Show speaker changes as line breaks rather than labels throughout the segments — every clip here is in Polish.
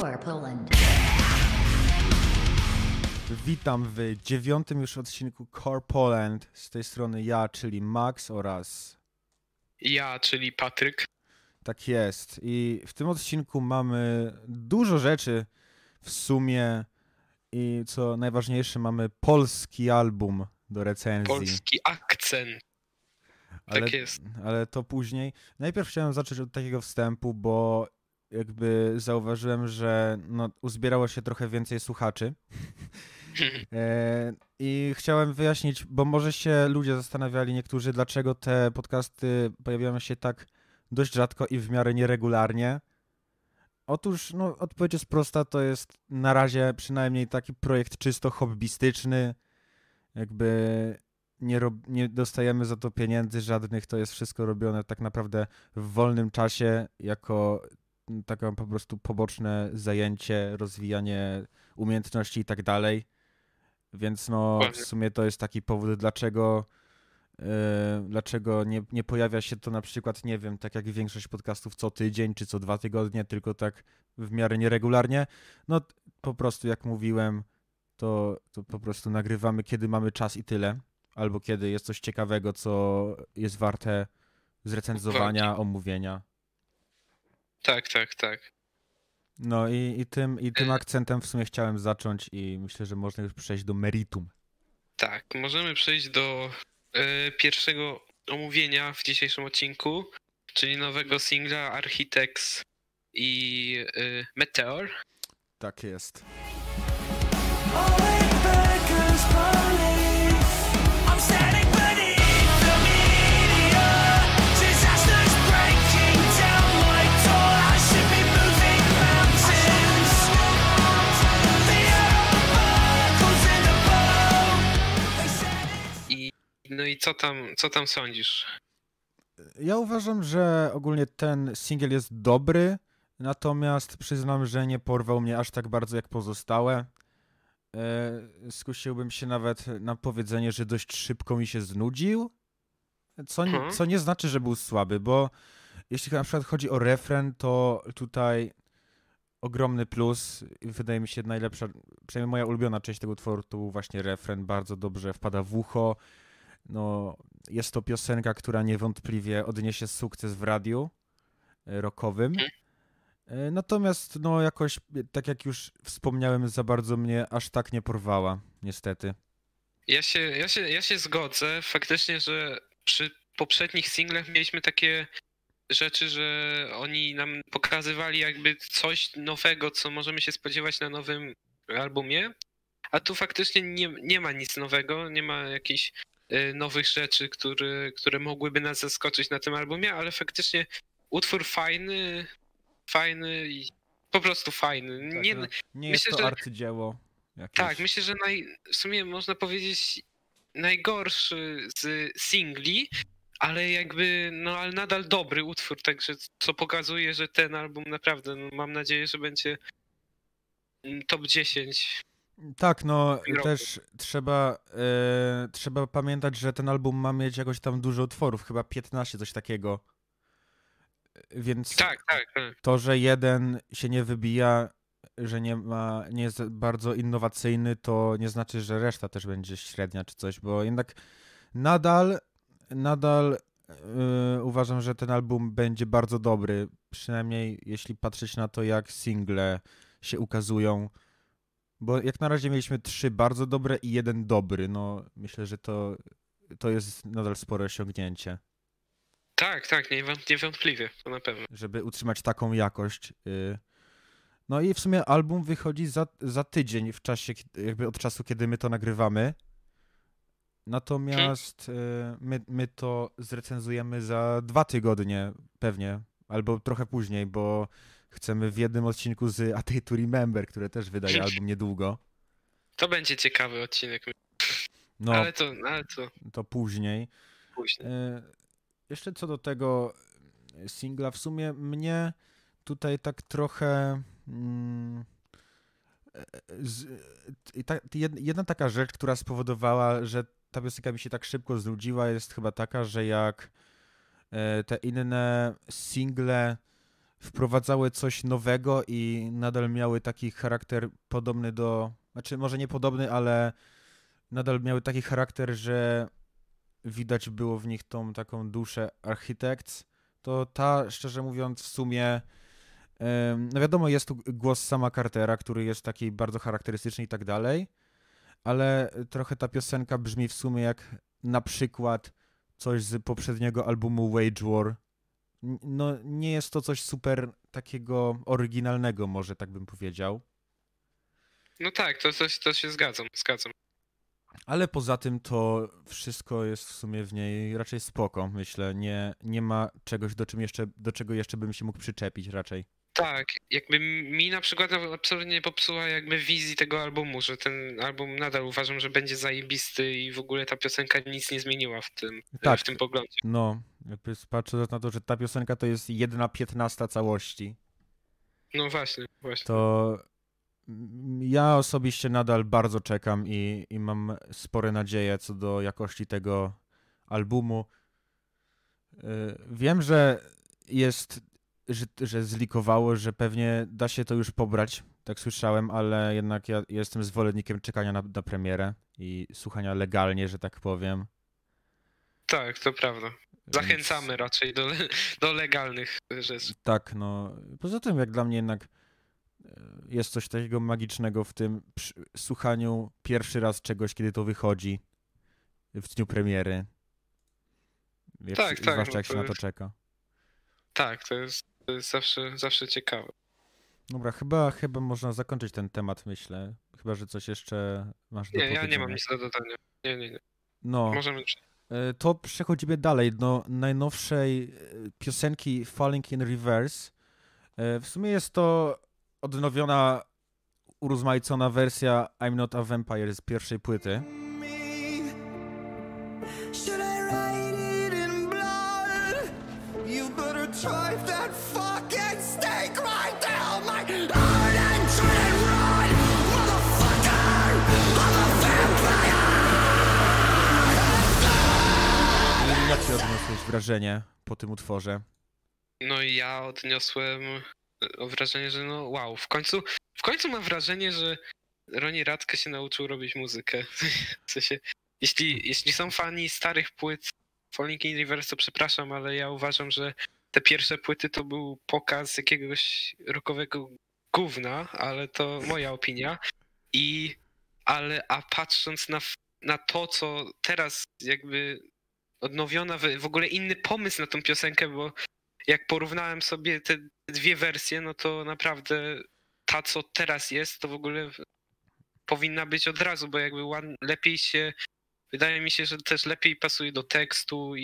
Core Poland.
Witam w dziewiątym już odcinku Core Poland. Z tej strony ja, czyli Max oraz
Ja, czyli Patryk.
tak jest. I w tym odcinku mamy dużo rzeczy w sumie i co najważniejsze mamy polski album do recenzji.
Polski akcent.
ale,
Tak jest.
ale to później. Najpierw chciałem zacząć od takiego wstępu, bo jakby zauważyłem, że no, uzbierało się trochę więcej słuchaczy. E, I chciałem wyjaśnić, bo może się ludzie zastanawiali niektórzy, dlaczego te podcasty pojawiają się tak dość rzadko i w miarę nieregularnie. Otóż no, odpowiedź jest prosta, to jest na razie przynajmniej taki projekt czysto hobbystyczny. Jakby nie, rob, nie dostajemy za to pieniędzy żadnych, to jest wszystko robione tak naprawdę w wolnym czasie, jako takie po prostu poboczne zajęcie, rozwijanie umiejętności i tak dalej. Więc no w
Dokładnie.
sumie to jest taki powód, dlaczego yy, dlaczego nie, nie pojawia się to na przykład, nie wiem, tak jak większość podcastów co tydzień czy co dwa tygodnie, tylko tak w miarę nieregularnie. No po prostu jak mówiłem, to, to po prostu nagrywamy kiedy mamy czas i tyle. Albo kiedy jest coś ciekawego, co jest warte zrecenzowania, omówienia.
Tak, tak, tak.
No i, i, tym, i tym
E.
akcentem w sumie chciałem zacząć i myślę, że można już przejść do meritum.
Tak, możemy przejść do e, pierwszego omówienia w dzisiejszym odcinku, czyli nowego singla Architects i e, Meteor.
Tak jest.
No i co tam, co tam sądzisz?
Ja uważam, że ogólnie ten singiel jest dobry, natomiast przyznam, że nie porwał mnie aż tak bardzo jak pozostałe. E, skusiłbym się nawet na powiedzenie, że dość szybko mi się znudził, co, nie-
Mhm.
co nie znaczy, że był słaby, bo jeśli na przykład chodzi o refren, to tutaj ogromny plus. Wydaje mi się najlepsza, przynajmniej moja ulubiona część tego utworu to był właśnie refren, bardzo dobrze wpada w ucho. No, jest to piosenka, która niewątpliwie odniesie sukces w radiu e, rockowym.
Mhm.
E, Natomiast, no, jakoś, e, tak jak już wspomniałem, za bardzo mnie aż tak nie porwała, niestety.
Ja się, ja się, ja się zgodzę. Faktycznie, że przy poprzednich singlach mieliśmy takie rzeczy, że oni nam pokazywali jakby coś nowego, co możemy się spodziewać na nowym albumie. A tu faktycznie nie, nie ma nic nowego, nie ma jakichś nowych rzeczy, które, które mogłyby nas zaskoczyć na tym albumie, ale faktycznie utwór fajny, fajny i po prostu fajny. Nie,
Tak, no, nie
myślę,
jest to
że-
arcydzieło. Jakieś.
tak, myślę, że naj, w sumie można powiedzieć najgorszy z singli, ale jakby, no ale nadal dobry utwór, także co pokazuje, że ten album naprawdę, no, mam nadzieję, że będzie top 10.
Tak, no też trzeba, e, trzeba pamiętać, że ten album ma mieć jakoś tam dużo utworów, chyba 15, coś takiego. E, Więc
Tak, tak, tak.
to, że jeden się nie wybija, że nie ma, nie jest bardzo innowacyjny, to nie znaczy, że reszta też będzie średnia czy coś, bo jednak nadal, nadal e, uważam, że ten album będzie bardzo dobry, przynajmniej jeśli patrzeć na to, jak single się ukazują. Bo jak na razie mieliśmy trzy bardzo dobre i jeden dobry. No myślę, że to, to jest nadal spore osiągnięcie,
Tak, tak, niewą- niewątpliwie, to na pewno.
żeby utrzymać taką jakość. y. No i w sumie album wychodzi za, za tydzień w czasie, jakby od czasu, kiedy my to nagrywamy. Natomiast y, my, my to zrecenzujemy za dwa tygodnie pewnie, albo trochę później, bo chcemy w jednym odcinku z A Day to Remember, które też wydaje album niedługo.
To będzie ciekawy odcinek,
No,
ale to, ale to
to później.
później.
E, Jeszcze co do tego singla, w sumie mnie tutaj tak trochę. Mm, e, z, ta, jed- jedna taka rzecz, która spowodowała, że ta piosenka mi się tak szybko znudziła, jest chyba taka, że jak e, te inne single wprowadzały coś nowego i nadal miały taki charakter podobny do. Znaczy, może nie podobny, ale nadal miały taki charakter, że widać było w nich tą taką duszę Architects. To ta, szczerze mówiąc, w sumie. No wiadomo, jest tu głos sama Cartera, który jest taki bardzo charakterystyczny i tak dalej, ale trochę ta piosenka brzmi w sumie jak na przykład coś z poprzedniego albumu Wage War. No, nie jest to coś super takiego oryginalnego, może tak bym powiedział.
No tak, to, to, to się zgadzam, zgadzam.
Ale poza tym to wszystko jest w sumie w niej raczej spoko, myślę. Nie, nie ma czegoś, do, czym jeszcze, do czego jeszcze bym się mógł przyczepić raczej.
Tak, jakby mi na przykład absolutnie nie popsuła jakby wizji tego albumu, że ten album nadal uważam, że będzie zajebisty i w ogóle ta piosenka nic nie zmieniła w tym,
Tak.
w tym poglądzie.
No, jakby patrząc na to, że ta piosenka to jest jedna piętnasta całości,
No właśnie, właśnie.
to ja osobiście nadal bardzo czekam i, i mam spore nadzieje co do jakości tego albumu. Y, Wiem, że jest, że, że zlikowało, że pewnie da się to już pobrać, tak słyszałem, ale jednak ja jestem zwolennikiem czekania na, na premierę i słuchania legalnie, że tak powiem.
Tak, to prawda.
Więc-
Zachęcamy raczej do, do legalnych rzeczy.
Tak, no. Poza tym, jak dla mnie jednak e, jest coś takiego magicznego w tym słuchaniu pierwszy raz czegoś, kiedy to wychodzi w dniu premiery. Jak,
Tak, tak,
Zwłaszcza
no
jak się na to czeka.
Tak, to jest, to jest zawsze, zawsze ciekawe.
Dobra, chyba, chyba można zakończyć ten temat, myślę. Chyba, że coś jeszcze masz do
Nie, ja nie mam nic do dodania. Nie, nie, nie.
No,
Możemy.
e, to przechodzimy dalej do najnowszej e, piosenki Falling in Reverse. E, W sumie jest to odnowiona, urozmaicona wersja I'm Not a Vampire z pierwszej płyty. Jakie odniosłeś wrażenie po tym utworze?
No i ja odniosłem e, wrażenie, że no wow, w końcu, w końcu mam wrażenie, że Roni Radke się nauczył robić muzykę. W sensie, jeśli, jeśli są fani starych płyt Falling in Reverse, to przepraszam, ale ja uważam, że te pierwsze płyty to był pokaz jakiegoś rockowego gówna, ale to moja opinia. I ale a patrząc na, na to, co teraz jakby odnowiona, w ogóle inny pomysł na tą piosenkę, bo jak porównałem sobie te dwie wersje, no to naprawdę ta, co teraz jest, to w ogóle powinna być od razu, bo jakby lepiej się, wydaje mi się, że też lepiej pasuje do tekstu i,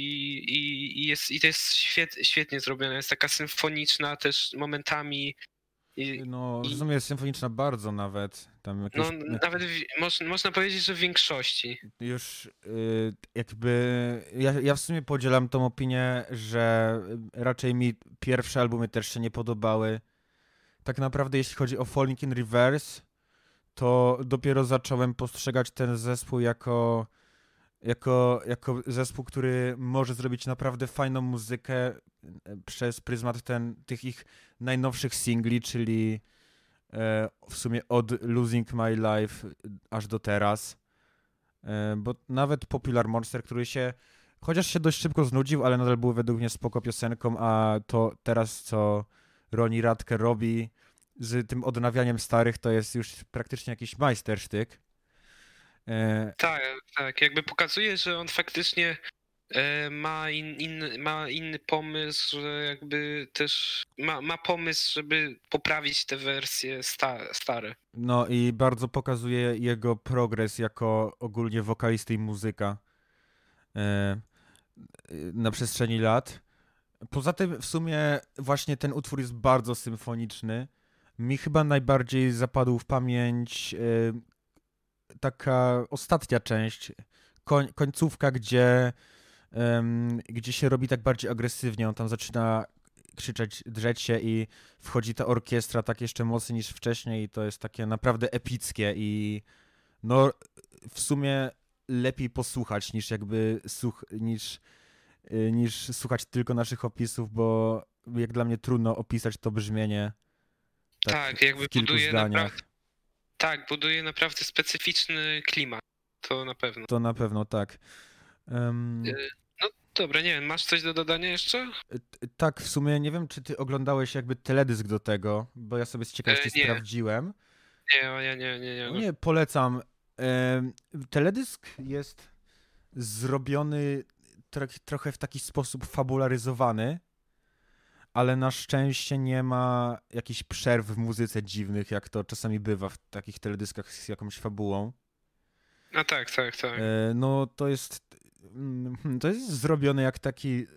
i, i, jest, i to jest świet, świetnie zrobione. Jest taka symfoniczna też momentami. I,
No, w sumie jest symfoniczna bardzo nawet. Tam jakieś,
no, nawet w, moż, można powiedzieć, że w większości.
już y, jakby ja, ja w sumie podzielam tą opinię, że raczej mi pierwsze albumy też się nie podobały. Tak naprawdę jeśli chodzi o Falling in Reverse, to dopiero zacząłem postrzegać ten zespół jako, jako, jako zespół, który może zrobić naprawdę fajną muzykę e, przez pryzmat ten, tych ich najnowszych singli, czyli e, w sumie od Losing My Life aż do teraz. E, Bo nawet Popular Monster, który się chociaż się dość szybko znudził, ale nadal był według mnie spoko piosenką, a to teraz co Roni Radke robi z tym odnawianiem starych, to jest już praktycznie jakiś majstersztyk. E,
Tak, tak. Jakby pokazuje, że on faktycznie e, ma, in, in, ma inny pomysł, że jakby też ma, ma pomysł, żeby poprawić te wersje sta, stare.
No i bardzo pokazuje jego progres jako ogólnie wokalisty i muzyka e, na przestrzeni lat. Poza tym w sumie właśnie ten utwór jest bardzo symfoniczny. Mi chyba najbardziej zapadł w pamięć taka ostatnia część, koń, końcówka, gdzie, em, gdzie się robi tak bardziej agresywnie. On tam zaczyna krzyczeć, drzeć się i wchodzi ta orkiestra tak jeszcze mocniej niż wcześniej i to jest takie naprawdę epickie i no w sumie lepiej posłuchać niż jakby słuch, niż, y, niż słuchać tylko naszych opisów, bo jak dla mnie trudno opisać to brzmienie.
Tak, jakby
w kilku
buduje
zdaniach.
naprawdę- Tak, buduje naprawdę specyficzny klimat. To na pewno.
To na pewno tak.
Y, No dobra, nie wiem, masz coś do dodania jeszcze?
t- tak, w sumie nie wiem, czy ty oglądałeś jakby teledysk do tego, bo ja sobie z ciekawości
E,
sprawdziłem.
Nie, ja nie, nie, nie.
No nie, polecam. Teledysk jest zrobiony tro- trochę w taki sposób fabularyzowany, ale na szczęście nie ma jakichś przerw w muzyce dziwnych, jak to czasami bywa w takich teledyskach z jakąś fabułą.
A tak, tak, tak.
E, No to jest mm, to jest zrobione jak taki e,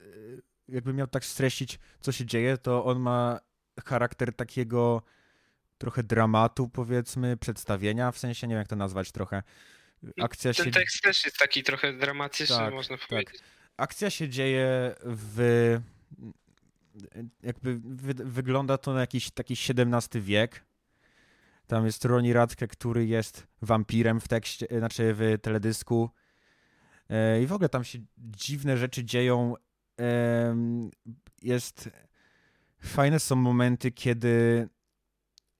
jakby miał tak streścić co się dzieje, to on ma charakter takiego trochę dramatu powiedzmy, przedstawienia, w sensie nie wiem jak to nazwać trochę. Akcja się
Ten tekst też jest taki trochę dramatyczny,
Tak,
można
tak.
powiedzieć.
akcja się dzieje w jakby wy, wygląda to na jakiś taki XVII wiek. Tam jest Roni Radke, który jest wampirem w tekście, znaczy w teledysku. E, I w ogóle tam się dziwne rzeczy dzieją. Jest fajne są momenty, kiedy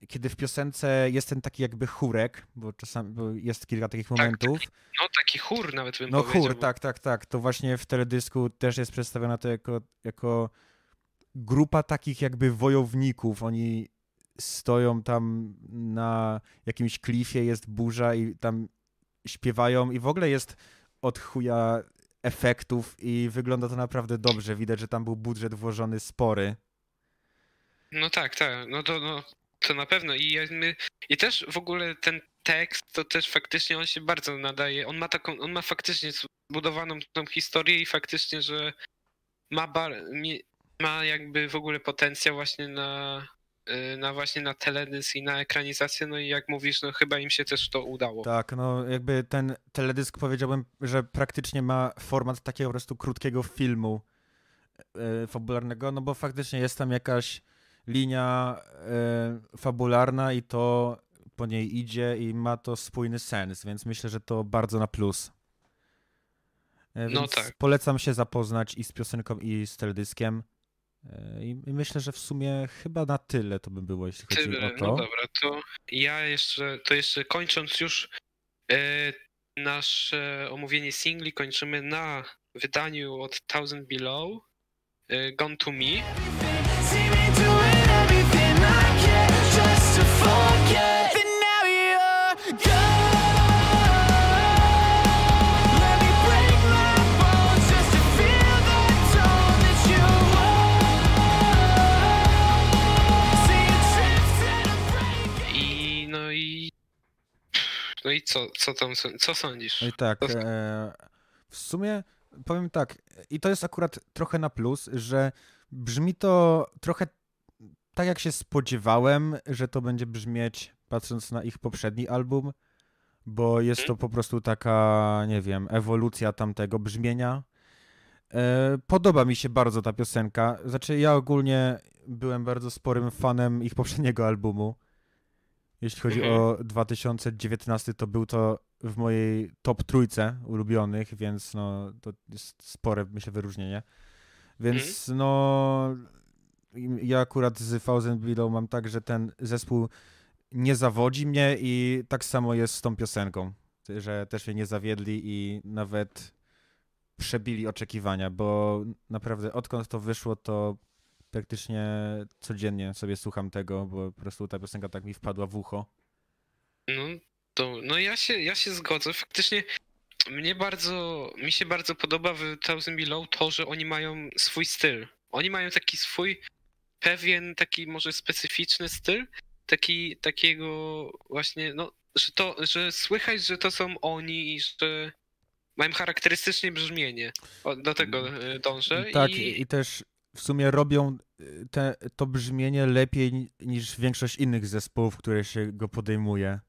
kiedy w piosence jest ten taki jakby chórek, bo czasami bo jest kilka takich
Tak,
momentów.
No taki chór nawet bym
No
powiedział.
chór, tak, tak, tak. To właśnie w teledysku też jest przedstawiona to jako, jako grupa takich jakby wojowników. Oni stoją tam na jakimś klifie, jest burza i tam śpiewają i w ogóle jest od chuja efektów i wygląda to naprawdę dobrze. Widać, że tam był budżet włożony spory.
No tak, tak. No to, no, to na pewno. I, my, I też w ogóle ten tekst, to też faktycznie on się bardzo nadaje. On ma taką, on ma faktycznie zbudowaną tą historię i faktycznie, że ma, bar, ma jakby w ogóle potencjał właśnie na, y, na właśnie na teledysk i na ekranizację. No i jak mówisz, no chyba im się też to udało.
Tak, no jakby ten teledysk powiedziałbym, że praktycznie ma format takiego po prostu krótkiego filmu e, fabularnego, no bo faktycznie jest tam jakaś linia e, fabularna i to po niej idzie i ma to spójny sens, więc myślę, że to bardzo na plus.
No
więc
tak.
Polecam się zapoznać i z piosenką, i z teledyskiem. E, I i myślę, że w sumie chyba na tyle to by było, jeśli chodzi
Tyle.
o to.
No dobra, to ja jeszcze, to jeszcze kończąc już e, nasze omówienie singli, kończymy na wydaniu od Thousand Below, e, Gone to Me. No i co, co tam, co sądzisz?
No i tak, e, w sumie powiem tak, i to jest akurat trochę na plus, że brzmi to trochę tak, jak się spodziewałem, że to będzie brzmieć, patrząc na ich poprzedni album, bo jest to po prostu taka, nie wiem, ewolucja tamtego brzmienia. E, podoba mi się bardzo ta piosenka. Znaczy, ja ogólnie byłem bardzo sporym fanem ich poprzedniego albumu. Jeśli chodzi
Mhm.
o 2019, to był to w mojej top trójce ulubionych, więc no, to jest spore, myślę, wyróżnienie. Więc no, im- ja akurat z Thousand Below mam tak, że ten zespół nie zawodzi mnie i tak samo jest z tą piosenką, że też mnie nie zawiedli i nawet przebili oczekiwania, bo naprawdę odkąd to wyszło, to praktycznie codziennie sobie słucham tego, bo po prostu ta piosenka tak mi wpadła w ucho.
No, to, no ja się, ja się zgodzę. Faktycznie mnie bardzo, mi się bardzo podoba w Thousand Below to, że oni mają swój styl. Oni mają taki swój pewien, taki może specyficzny styl, taki, takiego właśnie, no, że to, że słychać, że to są oni i że mają charakterystyczne brzmienie. O, do tego e, dążę.
Tak,
i,
i też w sumie robią y, te, to brzmienie lepiej ni- niż większość innych zespołów, które się go podejmuje.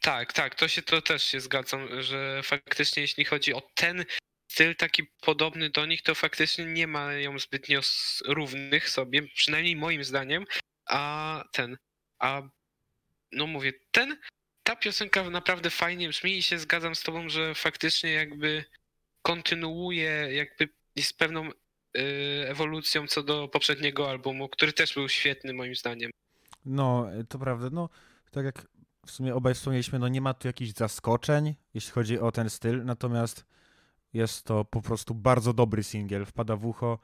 Tak, tak, to się to też się zgadzam, że faktycznie jeśli chodzi o ten styl taki podobny do nich, to faktycznie nie mają zbytnio równych sobie, przynajmniej moim zdaniem, a ten, a no mówię, ten, ta piosenka naprawdę fajnie brzmi i się zgadzam z tobą, że faktycznie jakby kontynuuje, jakby jest pewną ewolucją co do poprzedniego albumu, który też był świetny moim zdaniem.
No, to prawda. No, tak jak w sumie obaj wspomnieliśmy, no nie ma tu jakichś zaskoczeń, jeśli chodzi o ten styl, natomiast jest to po prostu bardzo dobry singiel, wpada w ucho.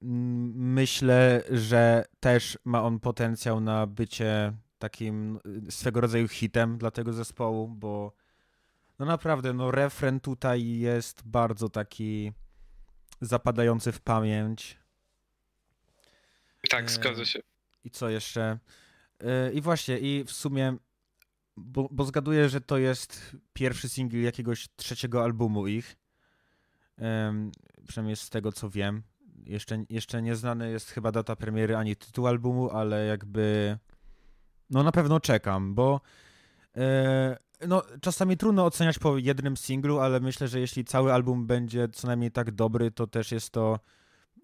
Myślę, że też ma on potencjał na bycie takim y, swego rodzaju hitem dla tego zespołu, bo no naprawdę, no refren tutaj jest bardzo taki zapadający w pamięć.
Tak,
Eee,
zgodzę się.
I co jeszcze? Yy, I właśnie, i w sumie, bo, bo zgaduję, że to jest pierwszy singiel jakiegoś trzeciego albumu ich. Przynajmniej z tego co wiem. Jeszcze, jeszcze nieznany jest chyba data premiery ani tytuł albumu, ale jakby. No na pewno czekam, bo. E, no, czasami trudno oceniać po jednym singlu, ale myślę, że jeśli cały album będzie co najmniej tak dobry, to też jest to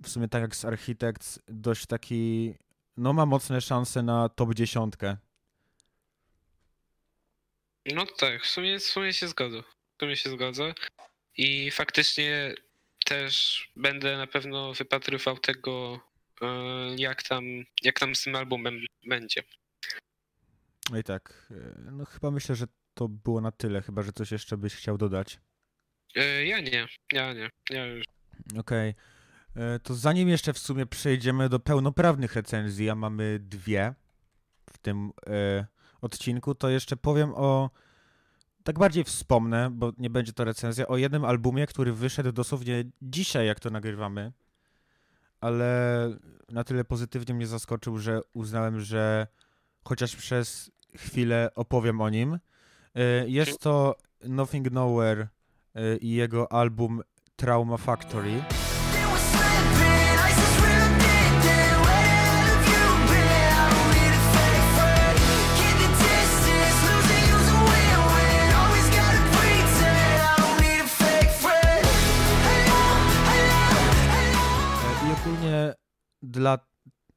w sumie tak jak z Architects, dość taki, no ma mocne szanse na top dziesiątkę.
No tak, w sumie, w sumie się zgodzę. W sumie się zgodzę. I faktycznie też będę na pewno wypatrywał tego, e, jak tam, jak tam z tym albumem będzie.
No i tak, e, no chyba myślę, że to było na tyle, chyba że coś jeszcze byś chciał dodać.
E, Ja nie, ja nie. Ja już.
Okej, E, to zanim jeszcze w sumie przejdziemy do pełnoprawnych recenzji, a mamy dwie w tym odcinku, to jeszcze powiem o, tak bardziej wspomnę, bo nie będzie to recenzja, o jednym albumie, który wyszedł dosłownie dzisiaj, jak to nagrywamy, ale na tyle pozytywnie mnie zaskoczył, że uznałem, że chociaż przez chwilę opowiem o nim. E, Jest to Nothing Nowhere e, i jego album Trauma Factory. E, I ogólnie dla,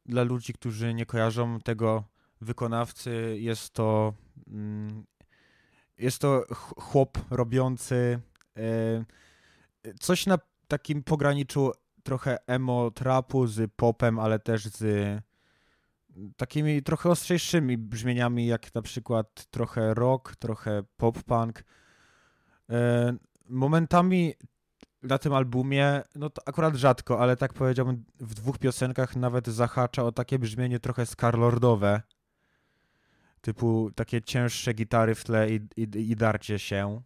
dla ludzi, którzy nie kojarzą tego wykonawcy, jest to mm, jest to ch- chłop robiący e, coś na takim pograniczu trochę emo trapu z popem, ale też z takimi trochę ostrzejszymi brzmieniami, jak na przykład trochę rock, trochę pop-punk. E, Momentami na tym albumie, no to akurat rzadko, ale tak powiedziałbym, w dwóch piosenkach nawet zahacza o takie brzmienie trochę skarlordowe. Typu takie cięższe gitary w tle i, i, i darcie się.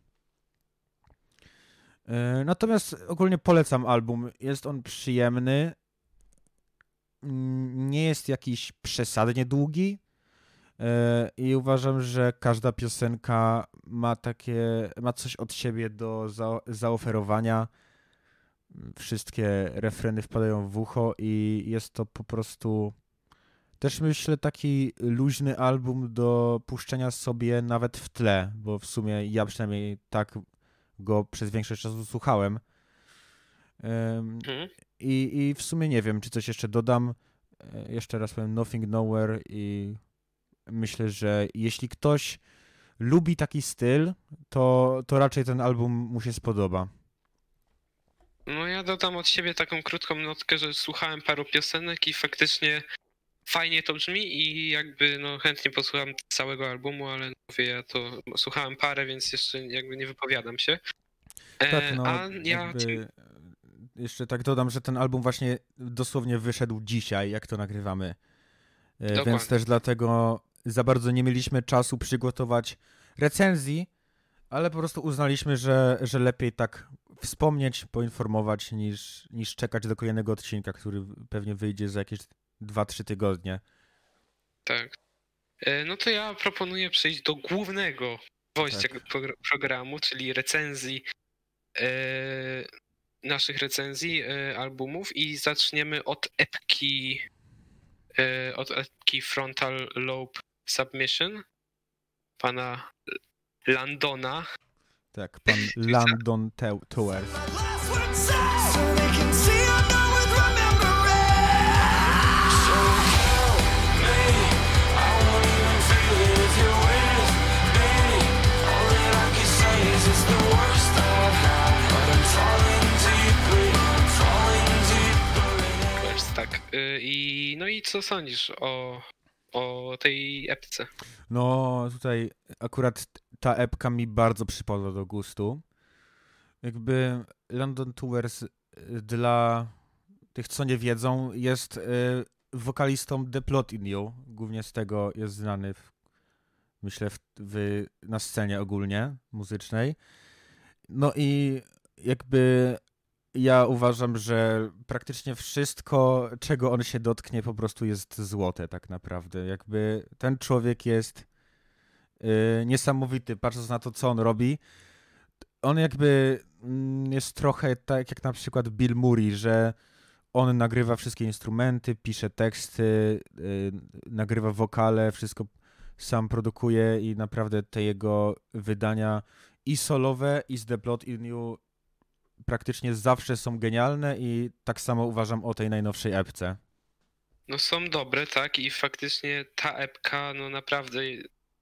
E, Natomiast ogólnie polecam album. Jest on przyjemny. Nie jest jakiś przesadnie długi. E, I uważam, że każda piosenka ma takie, ma coś od siebie do za, zaoferowania. Wszystkie refreny wpadają w ucho i jest to po prostu też myślę taki luźny album do puszczenia sobie nawet w tle, bo w sumie ja przynajmniej tak go przez większość czasu słuchałem. Em,
Mhm.
I, I w sumie nie wiem, czy coś jeszcze dodam. E, Jeszcze raz powiem Nothing Nowhere i myślę, że jeśli ktoś lubi taki styl, to, to raczej ten album mu się spodoba.
No ja dodam od siebie taką krótką notkę, że słuchałem paru piosenek i faktycznie fajnie to brzmi i jakby no chętnie posłucham całego albumu, ale mówię, ja to słuchałem parę, więc jeszcze jakby nie wypowiadam się. E,
Tak, no,
a ja
jakby, jeszcze tak dodam, że ten album właśnie dosłownie wyszedł dzisiaj, jak to nagrywamy. E, Więc
Dokładnie.
też dlatego za bardzo nie mieliśmy czasu przygotować recenzji, ale po prostu uznaliśmy, że, że lepiej tak wspomnieć, poinformować, niż, niż czekać do kolejnego odcinka, który pewnie wyjdzie za jakieś 2-3 tygodnie.
Tak. E, No to ja proponuję przejść do głównego wojścia
Tak.
progr- programu, czyli recenzji e, naszych recenzji e, albumów i zaczniemy od epki e, od epki Frontal Lobe Submission pana Landona.
Tak, pan Landon Towers.
I
no i co sądzisz o, o tej epce?
No, tutaj akurat ta epka mi bardzo przypadła do gustu. Jakby London Tours y, dla tych, co nie wiedzą, jest y, wokalistą The Plot in You. Głównie z tego jest znany, w, myślę, w, w, na scenie ogólnie muzycznej. No i jakby ja uważam, że praktycznie wszystko, czego on się dotknie, po prostu jest złote tak naprawdę. Jakby ten człowiek jest yy, niesamowity, patrząc na to, co on robi. On jakby mm, jest trochę tak jak na przykład Bill Murray, że on nagrywa wszystkie instrumenty, pisze teksty, yy, nagrywa wokale, wszystko sam produkuje i naprawdę te jego wydania i solowe, i z The Plot in You praktycznie zawsze są genialne i tak samo uważam o tej najnowszej epce.
No są dobre, tak, i faktycznie ta epka, no naprawdę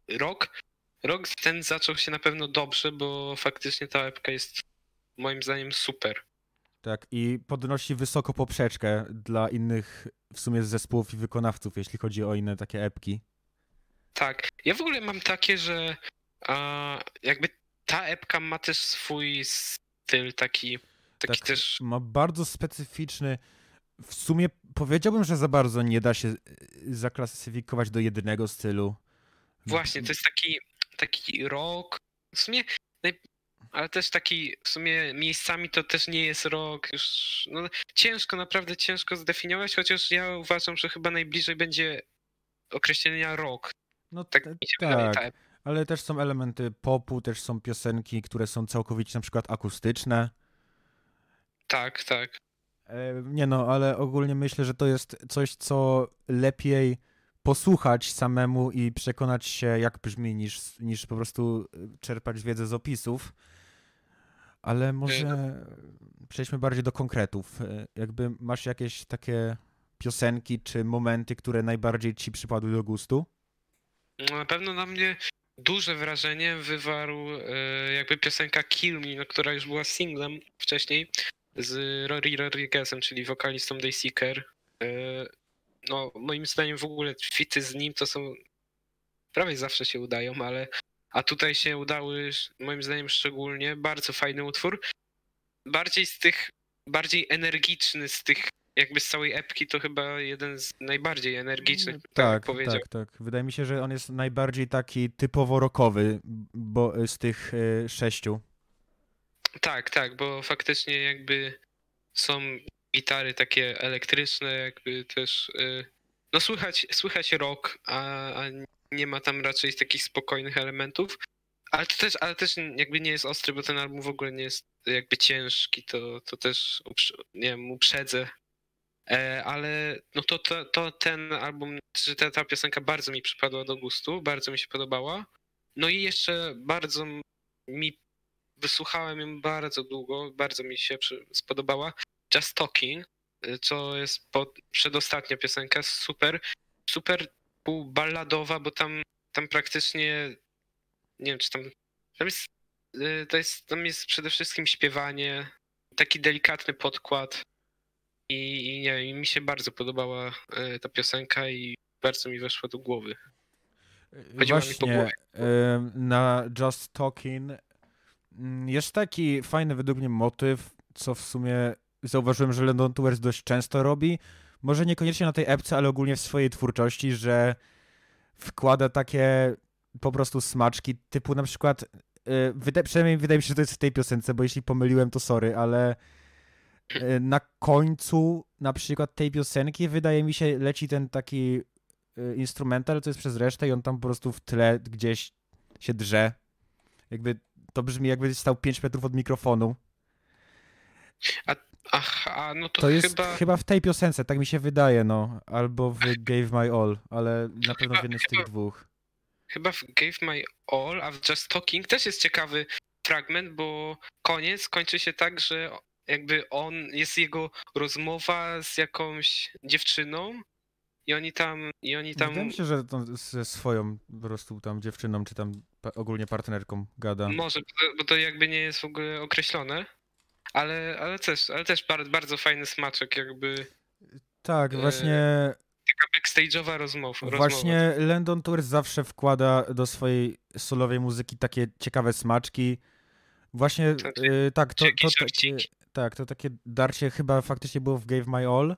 rok, rok ten zaczął się na pewno dobrze, bo faktycznie ta epka jest moim zdaniem super.
Tak, i podnosi wysoko poprzeczkę dla innych w sumie zespołów i wykonawców, jeśli chodzi o inne takie epki.
Tak, ja w ogóle mam takie, że a, jakby ta epka ma też swój styl taki, taki
Tak,
też,
Ma bardzo specyficzny. W sumie powiedziałbym, że za bardzo nie da się y, zaklasyfikować do jednego stylu.
właśnie, to jest taki, taki rock, w sumie, ale też taki, w sumie miejscami to też nie jest rock, już, no ciężko, naprawdę ciężko zdefiniować, chociaż ja uważam, że chyba najbliżej będzie określenia rock,
No
tak
tak,
ta epka.
Ale też są elementy popu, też są piosenki, które są całkowicie na przykład akustyczne.
Tak, tak.
E, Nie no, ale ogólnie myślę, że to jest coś, co lepiej posłuchać samemu i przekonać się, jak brzmi, niż, niż po prostu y, czerpać wiedzę z opisów. Ale może przejdźmy bardziej do konkretów. E, Jakby masz jakieś takie piosenki czy momenty, które najbardziej ci przypadły do gustu?
No, Na pewno na mnie duże wrażenie wywarł e, jakby piosenka Kill Me, no, która już była singlem wcześniej z Rory Rodriguezem, czyli wokalistą Dayseeker. E, No, moim zdaniem w ogóle fity z nim to są prawie zawsze się udają, ale a tutaj się udały moim zdaniem szczególnie bardzo fajny utwór. Bardziej z tych, bardziej energiczny z tych jakby z całej epki to chyba jeden z najbardziej energicznych, tak,
Tak, tak, tak. Wydaje mi się, że on jest najbardziej taki typowo rockowy bo, z tych y, sześciu.
Tak, tak, bo faktycznie jakby są gitary takie elektryczne, jakby też. y, No słychać, słychać rock, a, a nie ma tam raczej takich spokojnych elementów. Ale to też, ale też jakby nie jest ostry, bo ten album w ogóle nie jest jakby ciężki, to, to też nie wiem, uprzedzę. E, ale no to, to, to ten album, czy ta, ta piosenka bardzo mi przypadła do gustu, bardzo mi się podobała. No i jeszcze bardzo mi wysłuchałem ją bardzo długo, bardzo mi się spodobała. Just Talking, y, co jest po, przedostatnia piosenka, super, super balladowa, bo tam, tam praktycznie, nie wiem czy tam, tam jest, y, to jest, tam jest przede wszystkim śpiewanie, taki delikatny podkład i, i nie wiem, mi się bardzo podobała y, ta piosenka i bardzo mi weszła do głowy. Chodziła mi po
Właśnie
głowie.
em, na Just Talking mm, jest taki fajny według mnie motyw, co w sumie zauważyłem, że London Tours dość często robi. Może niekoniecznie na tej epce, ale ogólnie w swojej twórczości, że wkłada takie po prostu smaczki, typu na przykład, y, wyda, przynajmniej wydaje mi się, że to jest w tej piosence, bo jeśli pomyliłem, to sorry, ale na końcu na przykład tej piosenki wydaje mi się leci ten taki y, instrumental, co jest przez resztę i on tam po prostu w tle gdzieś się drze. Jakby to brzmi jakby stał 5 metrów od mikrofonu.
Ach, a no to,
To jest
chyba...
chyba... w tej piosence, tak mi się wydaje, no. Albo w Gave My All, ale na pewno w
Chyba-
jednym z tych dwóch.
Chyba w Gave My All, a w Just Talking też jest ciekawy fragment, bo koniec kończy się tak, że jakby on, jest jego rozmowa z jakąś dziewczyną i oni tam, i oni tam,
Wydaje mi się, że to ze swoją po prostu tam dziewczyną, czy tam ogólnie partnerką gada.
może, bo to, to jakby nie jest w ogóle określone, ale, ale też, ale też bardzo, bardzo fajny smaczek jakby,
Tak,
e,
właśnie,
taka backstage'owa rozmowa. rozmowa.
właśnie Landon Tour zawsze wkłada do swojej solowej muzyki takie ciekawe smaczki. Właśnie,
To- to-
y, tak, to, to,
żarciki.
Tak, to takie darcie chyba faktycznie było w Gave My All.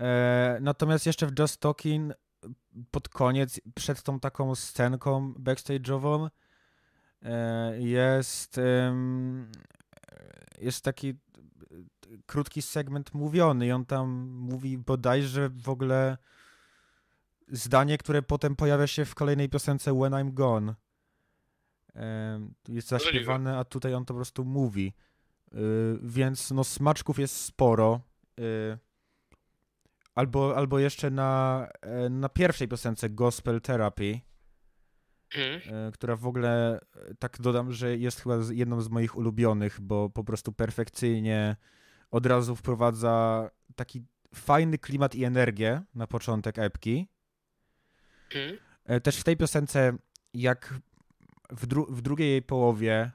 E, natomiast jeszcze w Just Talking pod koniec, przed tą taką scenką backstage'ową e, jest, em, jest taki krótki segment mówiony i on tam mówi bodajże w ogóle zdanie, które potem pojawia się w kolejnej piosence When I'm Gone. Jest zaśpiewane, a tutaj on to po prostu mówi. Y, Więc no smaczków jest sporo. Y, Albo, albo jeszcze na, e, na pierwszej piosence Gospel Therapy, e, która w ogóle, e, tak dodam, że jest chyba jedną z moich ulubionych, bo po prostu perfekcyjnie od razu wprowadza taki fajny klimat i energię na początek epki. E, Też w tej piosence, jak w, dru- w drugiej jej połowie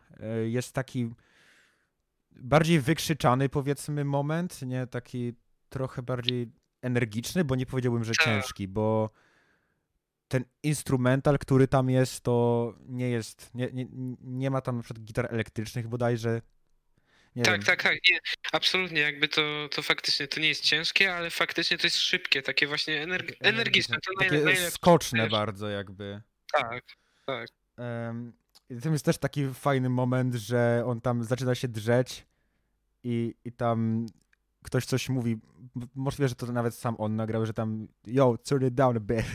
jest taki bardziej wykrzyczany, powiedzmy, moment, nie taki trochę bardziej energiczny, bo nie powiedziałbym, że
Tak.
ciężki, bo ten instrumental, który tam jest, to nie jest, nie, nie, nie ma tam na przykład gitar elektrycznych bodajże. Nie
Tak,
wiem.
tak, tak. Nie, absolutnie, jakby to, to faktycznie to nie jest ciężkie, ale faktycznie to jest szybkie, takie właśnie energ- energiczne. To
Takie
najle- najlepsze.
skoczne bardzo jakby.
Tak.
I tam jest też taki fajny moment, że on tam zaczyna się drzeć i, i tam ktoś coś mówi. Możliwe, że to nawet sam on nagrał, że tam yo, turn it down a bit.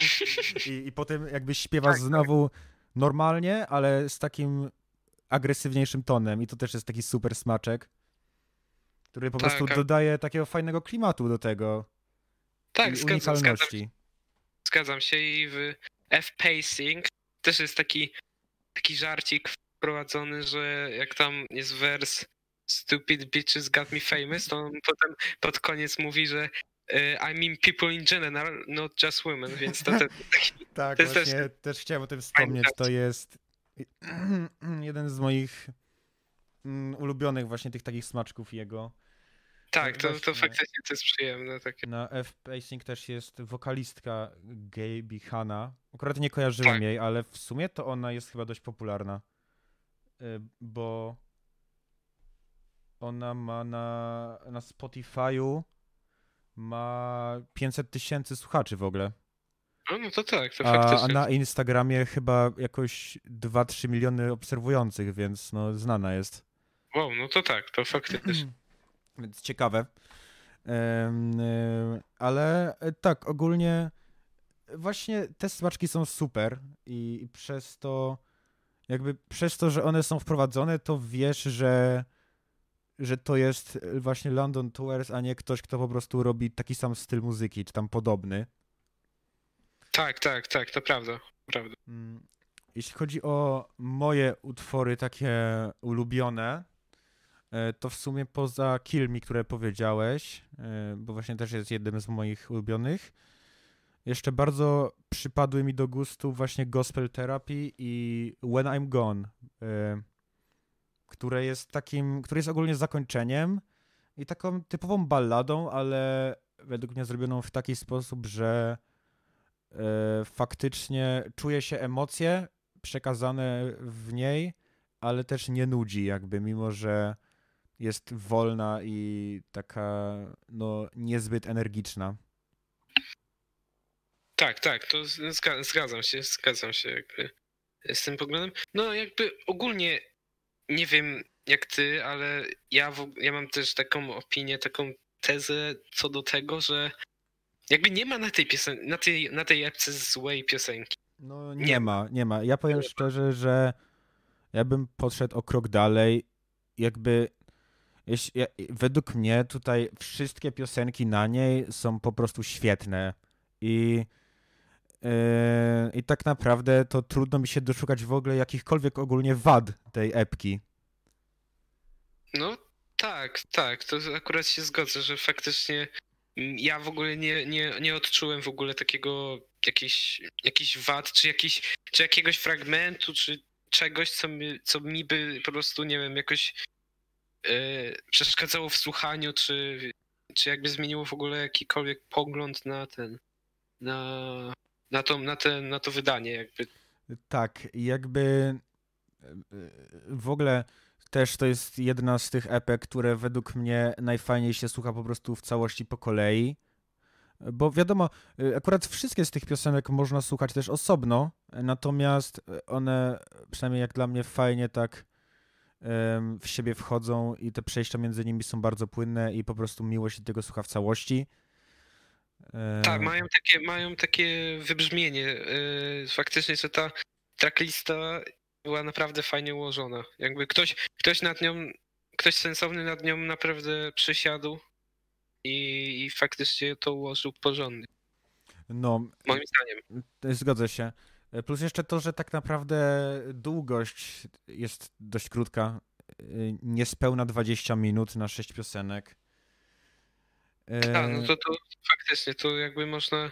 I, i potem jakby śpiewa
Tak, tak.
znowu normalnie, ale z takim agresywniejszym tonem i to też jest taki super smaczek, który po
Tak,
prostu dodaje takiego fajnego klimatu do tego
Tak, zgadzam, zgadzam,
unikalności.
zgadzam się i w F-pacing też jest taki, taki żarcik wprowadzony, że jak tam jest wers Stupid bitches got me famous, to on potem pod koniec mówi, że e, I mean people in general, not just women, więc to,
Tak,
To jest też-
właśnie też, chciałem o tym wspomnieć. To jest jeden z moich mm, ulubionych właśnie tych takich smaczków jego.
Tak, to, to faktycznie to jest przyjemne. Takie.
Na F-Pacing też jest wokalistka Gaby Hanna. Akurat nie kojarzyłem
Tak.
jej, ale w sumie to ona jest chyba dość popularna. Y, Bo ona ma na, na Spotify'u ma 500 tysięcy słuchaczy w ogóle.
No, no to tak, to
A, a
faktycznie.
na Instagramie chyba jakoś 2-3 miliony obserwujących, więc no znana jest.
Wow, no to tak, to faktycznie.
Więc ciekawe. Em, ale e, tak, ogólnie właśnie te smaczki są super i, i przez to jakby przez to, że one są wprowadzone, to wiesz, że że to jest właśnie London Tours, a nie ktoś, kto po prostu robi taki sam styl muzyki, czy tam podobny.
Tak, tak, tak, to prawda. prawda.
Mm, Jeśli chodzi o moje utwory takie ulubione, e, to w sumie poza Kill Me, które powiedziałeś, e, bo właśnie też jest jednym z moich ulubionych, jeszcze bardzo przypadły mi do gustu właśnie Gospel Therapy i When I'm Gone, e, które jest takim, które jest ogólnie zakończeniem i taką typową balladą, ale według mnie zrobioną w taki sposób, że e, faktycznie czuje się emocje przekazane w niej, ale też nie nudzi jakby, mimo że jest wolna i taka no niezbyt energiczna.
Tak, tak, to zga- zgadzam się, zgadzam się jakby z tym poglądem. No jakby ogólnie nie wiem jak ty, ale ja, w, ja mam też taką opinię, taką tezę co do tego, że jakby nie ma na tej piosen- na tej, na tej epce złej piosenki.
No nie,
Nie
ma, nie ma. Ja powiem szczerze, że ja bym podszedł o krok dalej. Jakby jeśli, według mnie tutaj wszystkie piosenki na niej są po prostu świetne i yy, i tak naprawdę to trudno mi się doszukać w ogóle jakichkolwiek ogólnie wad tej epki.
No tak, tak, to akurat się zgodzę, że faktycznie mm, ja w ogóle nie, nie, nie odczułem w ogóle takiego jakiś, jakiś wad, czy, jakiś, czy jakiegoś fragmentu, czy czegoś, co mi, co mi by po prostu, nie wiem, jakoś przeszkadzało w słuchaniu, czy czy jakby zmieniło w ogóle jakikolwiek pogląd na ten, na, na, to, na, ten, na to wydanie jakby.
Tak, jakby e, e, w ogóle też to jest jedna z tych epek, które według mnie najfajniej się słucha po prostu w całości po kolei. Bo wiadomo, y, akurat wszystkie z tych piosenek można słuchać też osobno, natomiast one, przynajmniej jak dla mnie, fajnie tak w siebie wchodzą i te przejścia między nimi są bardzo płynne i po prostu miło się tego słucha w całości. E,
Tak, mają takie, mają takie wybrzmienie. Yy, faktycznie, że ta tracklista była naprawdę fajnie ułożona. Jakby ktoś, ktoś nad nią, ktoś sensowny nad nią naprawdę przysiadł i, i faktycznie to ułożył porządnie.
No,
Moim zdaniem.
E, Zgodzę się. E, Plus jeszcze to, że tak naprawdę długość jest dość krótka. e, Niespełna 20 minut na 6 piosenek.
Tak, no to, to faktycznie to jakby można,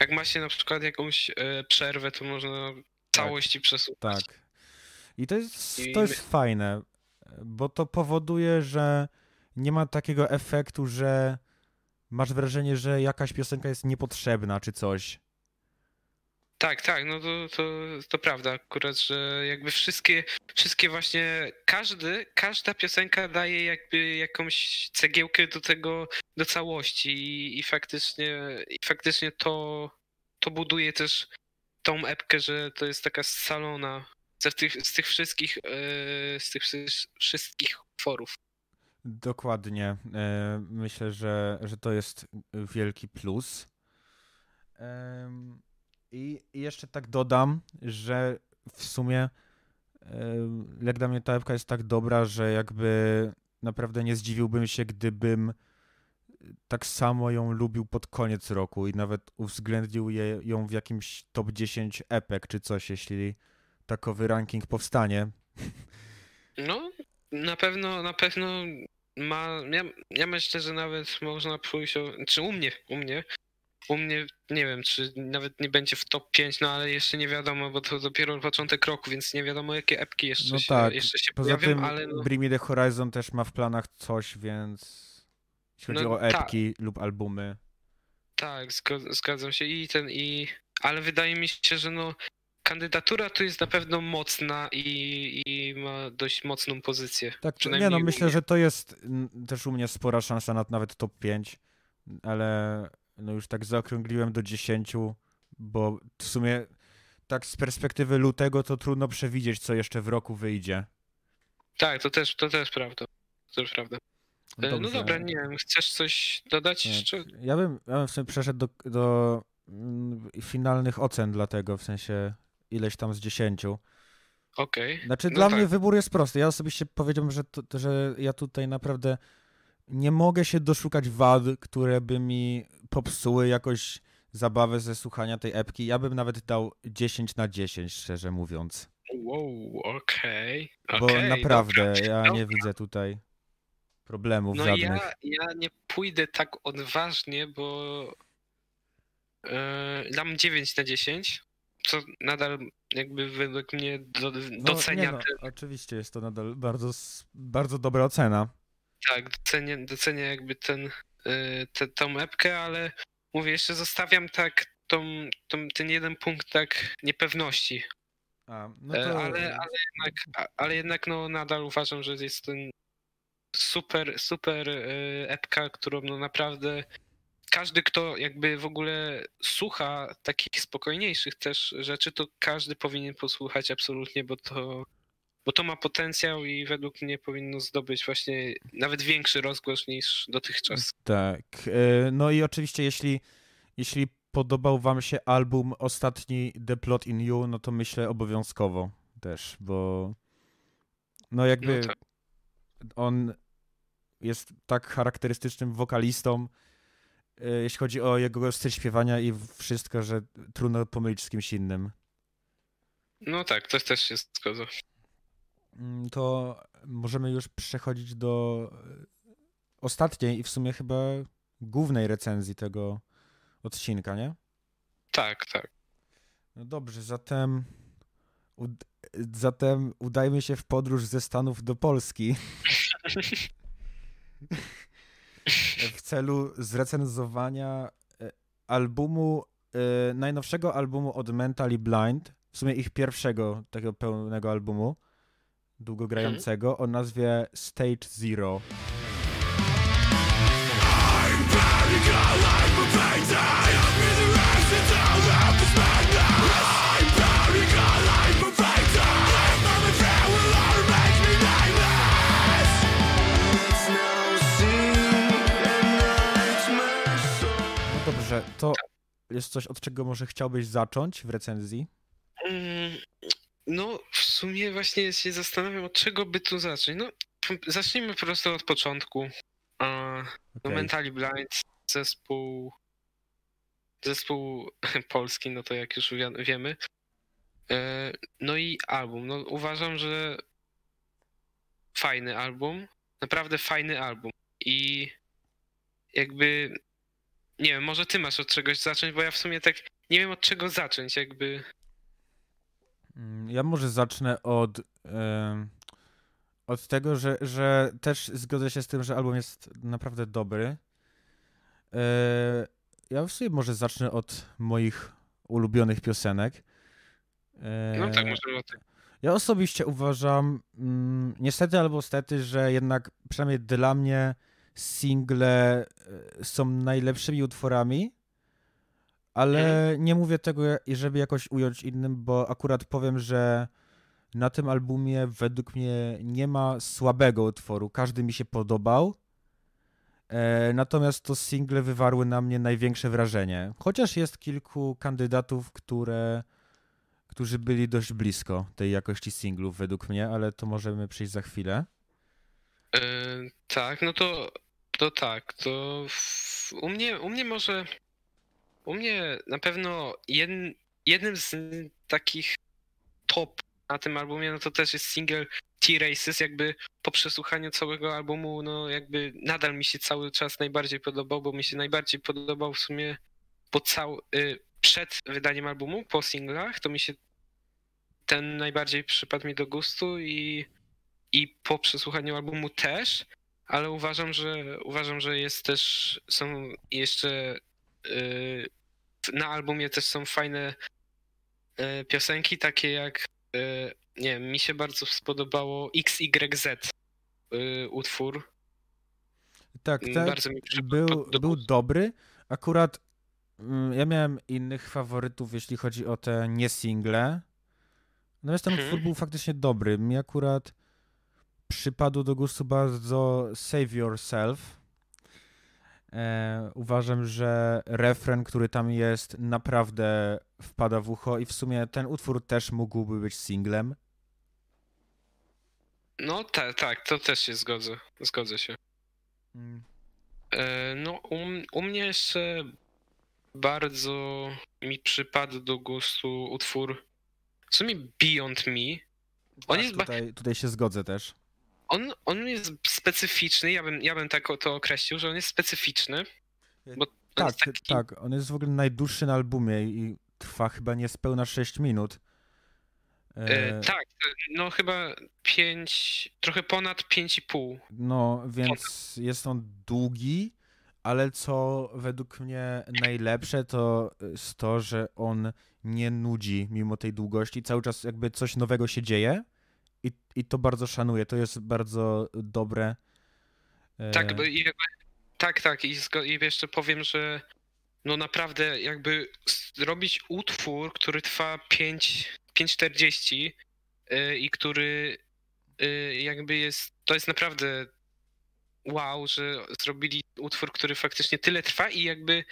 jak ma się na przykład jakąś przerwę, to można całości przesłuchać.
Tak. I to jest,
I
to
my-
jest fajne, bo to powoduje, że nie ma takiego efektu, że masz wrażenie, że jakaś piosenka jest niepotrzebna czy coś.
Tak, tak, no to, to, to prawda akurat, że jakby wszystkie, wszystkie właśnie, każdy, każda piosenka daje jakby jakąś cegiełkę do tego, do całości i, i faktycznie, i faktycznie to, to buduje też tą epkę, że to jest taka scalona z tych, z tych wszystkich, e, z tych wszy- wszystkich forów.
Dokładnie. E, Myślę, że, że to jest wielki plus. I jeszcze tak dodam, że w sumie em, jak dla mnie ta epka jest tak dobra, że jakby naprawdę nie zdziwiłbym się, gdybym tak samo ją lubił pod koniec roku i nawet uwzględnił je, ją w jakimś top 10 epek czy coś, jeśli takowy ranking powstanie.
No, na pewno, na pewno ma. Ja, ja myślę, że nawet można pójść. O, czy u mnie, u mnie. U mnie nie wiem, czy nawet nie będzie w top 5, no ale jeszcze nie wiadomo, bo to dopiero początek roku, więc nie wiadomo jakie epki jeszcze
No
się,
tak,
jeszcze się
Poza
pojawią,
tym
ale no,
Bring Me The Horizon też ma w planach coś, więc jeśli chodzi
No
o
tak.
epki lub albumy.
tak, zgadzam się i ten i. Ale wydaje mi się, że no kandydatura tu jest na pewno mocna i, i ma dość mocną pozycję.
Tak, nie no, myślę, że to jest też u mnie spora szansa na nawet top 5, ale no już tak zaokrągliłem do 10, bo w sumie tak z perspektywy lutego to trudno przewidzieć, co jeszcze w roku wyjdzie.
Tak, to też, to też prawda. To też prawda. E, No
Dobrze.
dobra, nie wiem, chcesz coś dodać jeszcze?
Ja bym, ja bym w sumie przeszedł do, do mm, finalnych ocen dla tego, w sensie ileś tam z 10.
Okej.
Znaczy,
No
dla
tak.
mnie wybór jest prosty. Ja osobiście powiedziałbym, że, to, że ja tutaj naprawdę nie mogę się doszukać wad, które by mi popsuły jakoś zabawę ze słuchania tej epki. Ja bym nawet dał 10 na 10, szczerze mówiąc.
Wow, okej.
Bo
okej,
naprawdę
dobra.
ja nie widzę tutaj problemów
No
żadnych.
ja, ja nie pójdę tak odważnie, bo e, dam 9 na 10, co nadal jakby według mnie do,
No,
docenia,
no,
ten,
oczywiście jest to nadal bardzo, bardzo dobra ocena.
tak, docenia, docenia jakby ten, te, tą epkę, ale mówię, jeszcze zostawiam tak tą, tą, ten jeden punkt tak niepewności.
A, no
E,
to,
Ale, ale jednak, ale jednak no, nadal uważam, że jest ten super, super e, epka, którą no naprawdę każdy, kto jakby w ogóle słucha takich spokojniejszych też rzeczy, to każdy powinien posłuchać absolutnie, bo to, bo to ma potencjał i według mnie powinno zdobyć właśnie nawet większy rozgłos niż dotychczas.
Tak. e, No i oczywiście, jeśli, jeśli podobał wam się album ostatni The Plot in You, no to myślę obowiązkowo też, bo no jakby
No tak.
on jest tak charakterystycznym wokalistą, e, jeśli chodzi o jego styl śpiewania i wszystko, że trudno pomylić z kimś innym.
No tak, to też się zgodzę.
Mm, To możemy już przechodzić do e, ostatniej i w sumie chyba głównej recenzji tego odcinka, nie?
Tak, tak.
No dobrze, zatem, ud- zatem udajmy się w podróż ze Stanów do Polski. W celu zrecenzowania e, albumu, e, najnowszego albumu od Mentally Blind, w sumie ich pierwszego takiego pełnego albumu, długogrającego, o nazwie Stage Zero. Dobrze, to jest coś, od czego może chciałbyś zacząć w recenzji?
Mm, No, w sumie właśnie się zastanawiam, od czego by tu zacząć. No, zacznijmy po prostu od początku. No,
Okej.
Mentally Blind, zespół. Zespół polski, no to jak już wi- wiemy. E, No i album. No, uważam, że fajny album. Naprawdę fajny album. I jakby. Nie wiem, może ty masz od czegoś zacząć, bo ja w sumie tak nie wiem od czego zacząć, jakby.
Mm, Ja może zacznę od, od tego, że, że też zgodzę się z tym, że album jest naprawdę dobry. E, Ja w sumie może zacznę od moich ulubionych piosenek.
No tak,
E,
możemy o tym.
Ja osobiście uważam, mm, niestety albo stety, że jednak przynajmniej dla mnie single e, są najlepszymi utworami, ale nie mówię tego, żeby jakoś ująć innym, bo akurat powiem, że na tym albumie według mnie nie ma słabego utworu. Każdy mi się podobał. E, natomiast to single wywarły na mnie największe wrażenie. Chociaż jest kilku kandydatów, które którzy byli dość blisko tej jakości singlów według mnie, ale to możemy przyjść za chwilę.
E, tak, no to, to tak, to w, u mnie, u mnie może, u mnie na pewno jedn, jednym z takich top na tym albumie, no to też jest single T-Races, jakby po przesłuchaniu całego albumu, no jakby nadal mi się cały czas najbardziej podobał, bo mi się najbardziej podobał w sumie po cał, y, przed wydaniem albumu, po singlach, to mi się ten najbardziej przypadł mi do gustu i i po przesłuchaniu albumu też, ale uważam, że uważam, że jest też są jeszcze na albumie też są fajne yy, piosenki, takie jak yy, nie wiem, mi się bardzo spodobało XYZ utwór.
Tak,
Mm,
tak.
Bardzo mi
Był, był dobry. Akurat mm, ja miałem innych faworytów, jeśli chodzi o te nie single. Natomiast ten
Mhm.
utwór był faktycznie dobry. Mi akurat przypadł do gustu bardzo Save Yourself. E, uważam, że refren, który tam jest, naprawdę wpada w ucho i w sumie ten utwór też mógłby być singlem.
No tak, tak, to też się zgodzę. Zgodzę się.
Mm.
E, No, u, u mnie jeszcze bardzo mi przypadł do gustu utwór w sumie Beyond Me. On
Tak,
jest
tutaj, tutaj się zgodzę też.
On, on jest specyficzny, ja bym, ja bym tak to określił, że on jest specyficzny. Bo
Tak,
taki,
tak. On jest w ogóle najdłuższy na albumie i trwa chyba niespełna 6 minut.
E,
E,
tak, no chyba 5, trochę ponad 5,5.
No, więc jest on długi, ale co według mnie najlepsze, to jest to, że on nie nudzi mimo tej długości. Cały czas jakby coś nowego się dzieje i, i to bardzo szanuję. To jest bardzo dobre. E,
Tak, i tak, tak. I, zgo- I jeszcze powiem, że no naprawdę jakby zrobić utwór, który trwa 5, 5,40 y, i który y, jakby jest, to jest naprawdę wow, że zrobili utwór, który faktycznie tyle trwa i jakby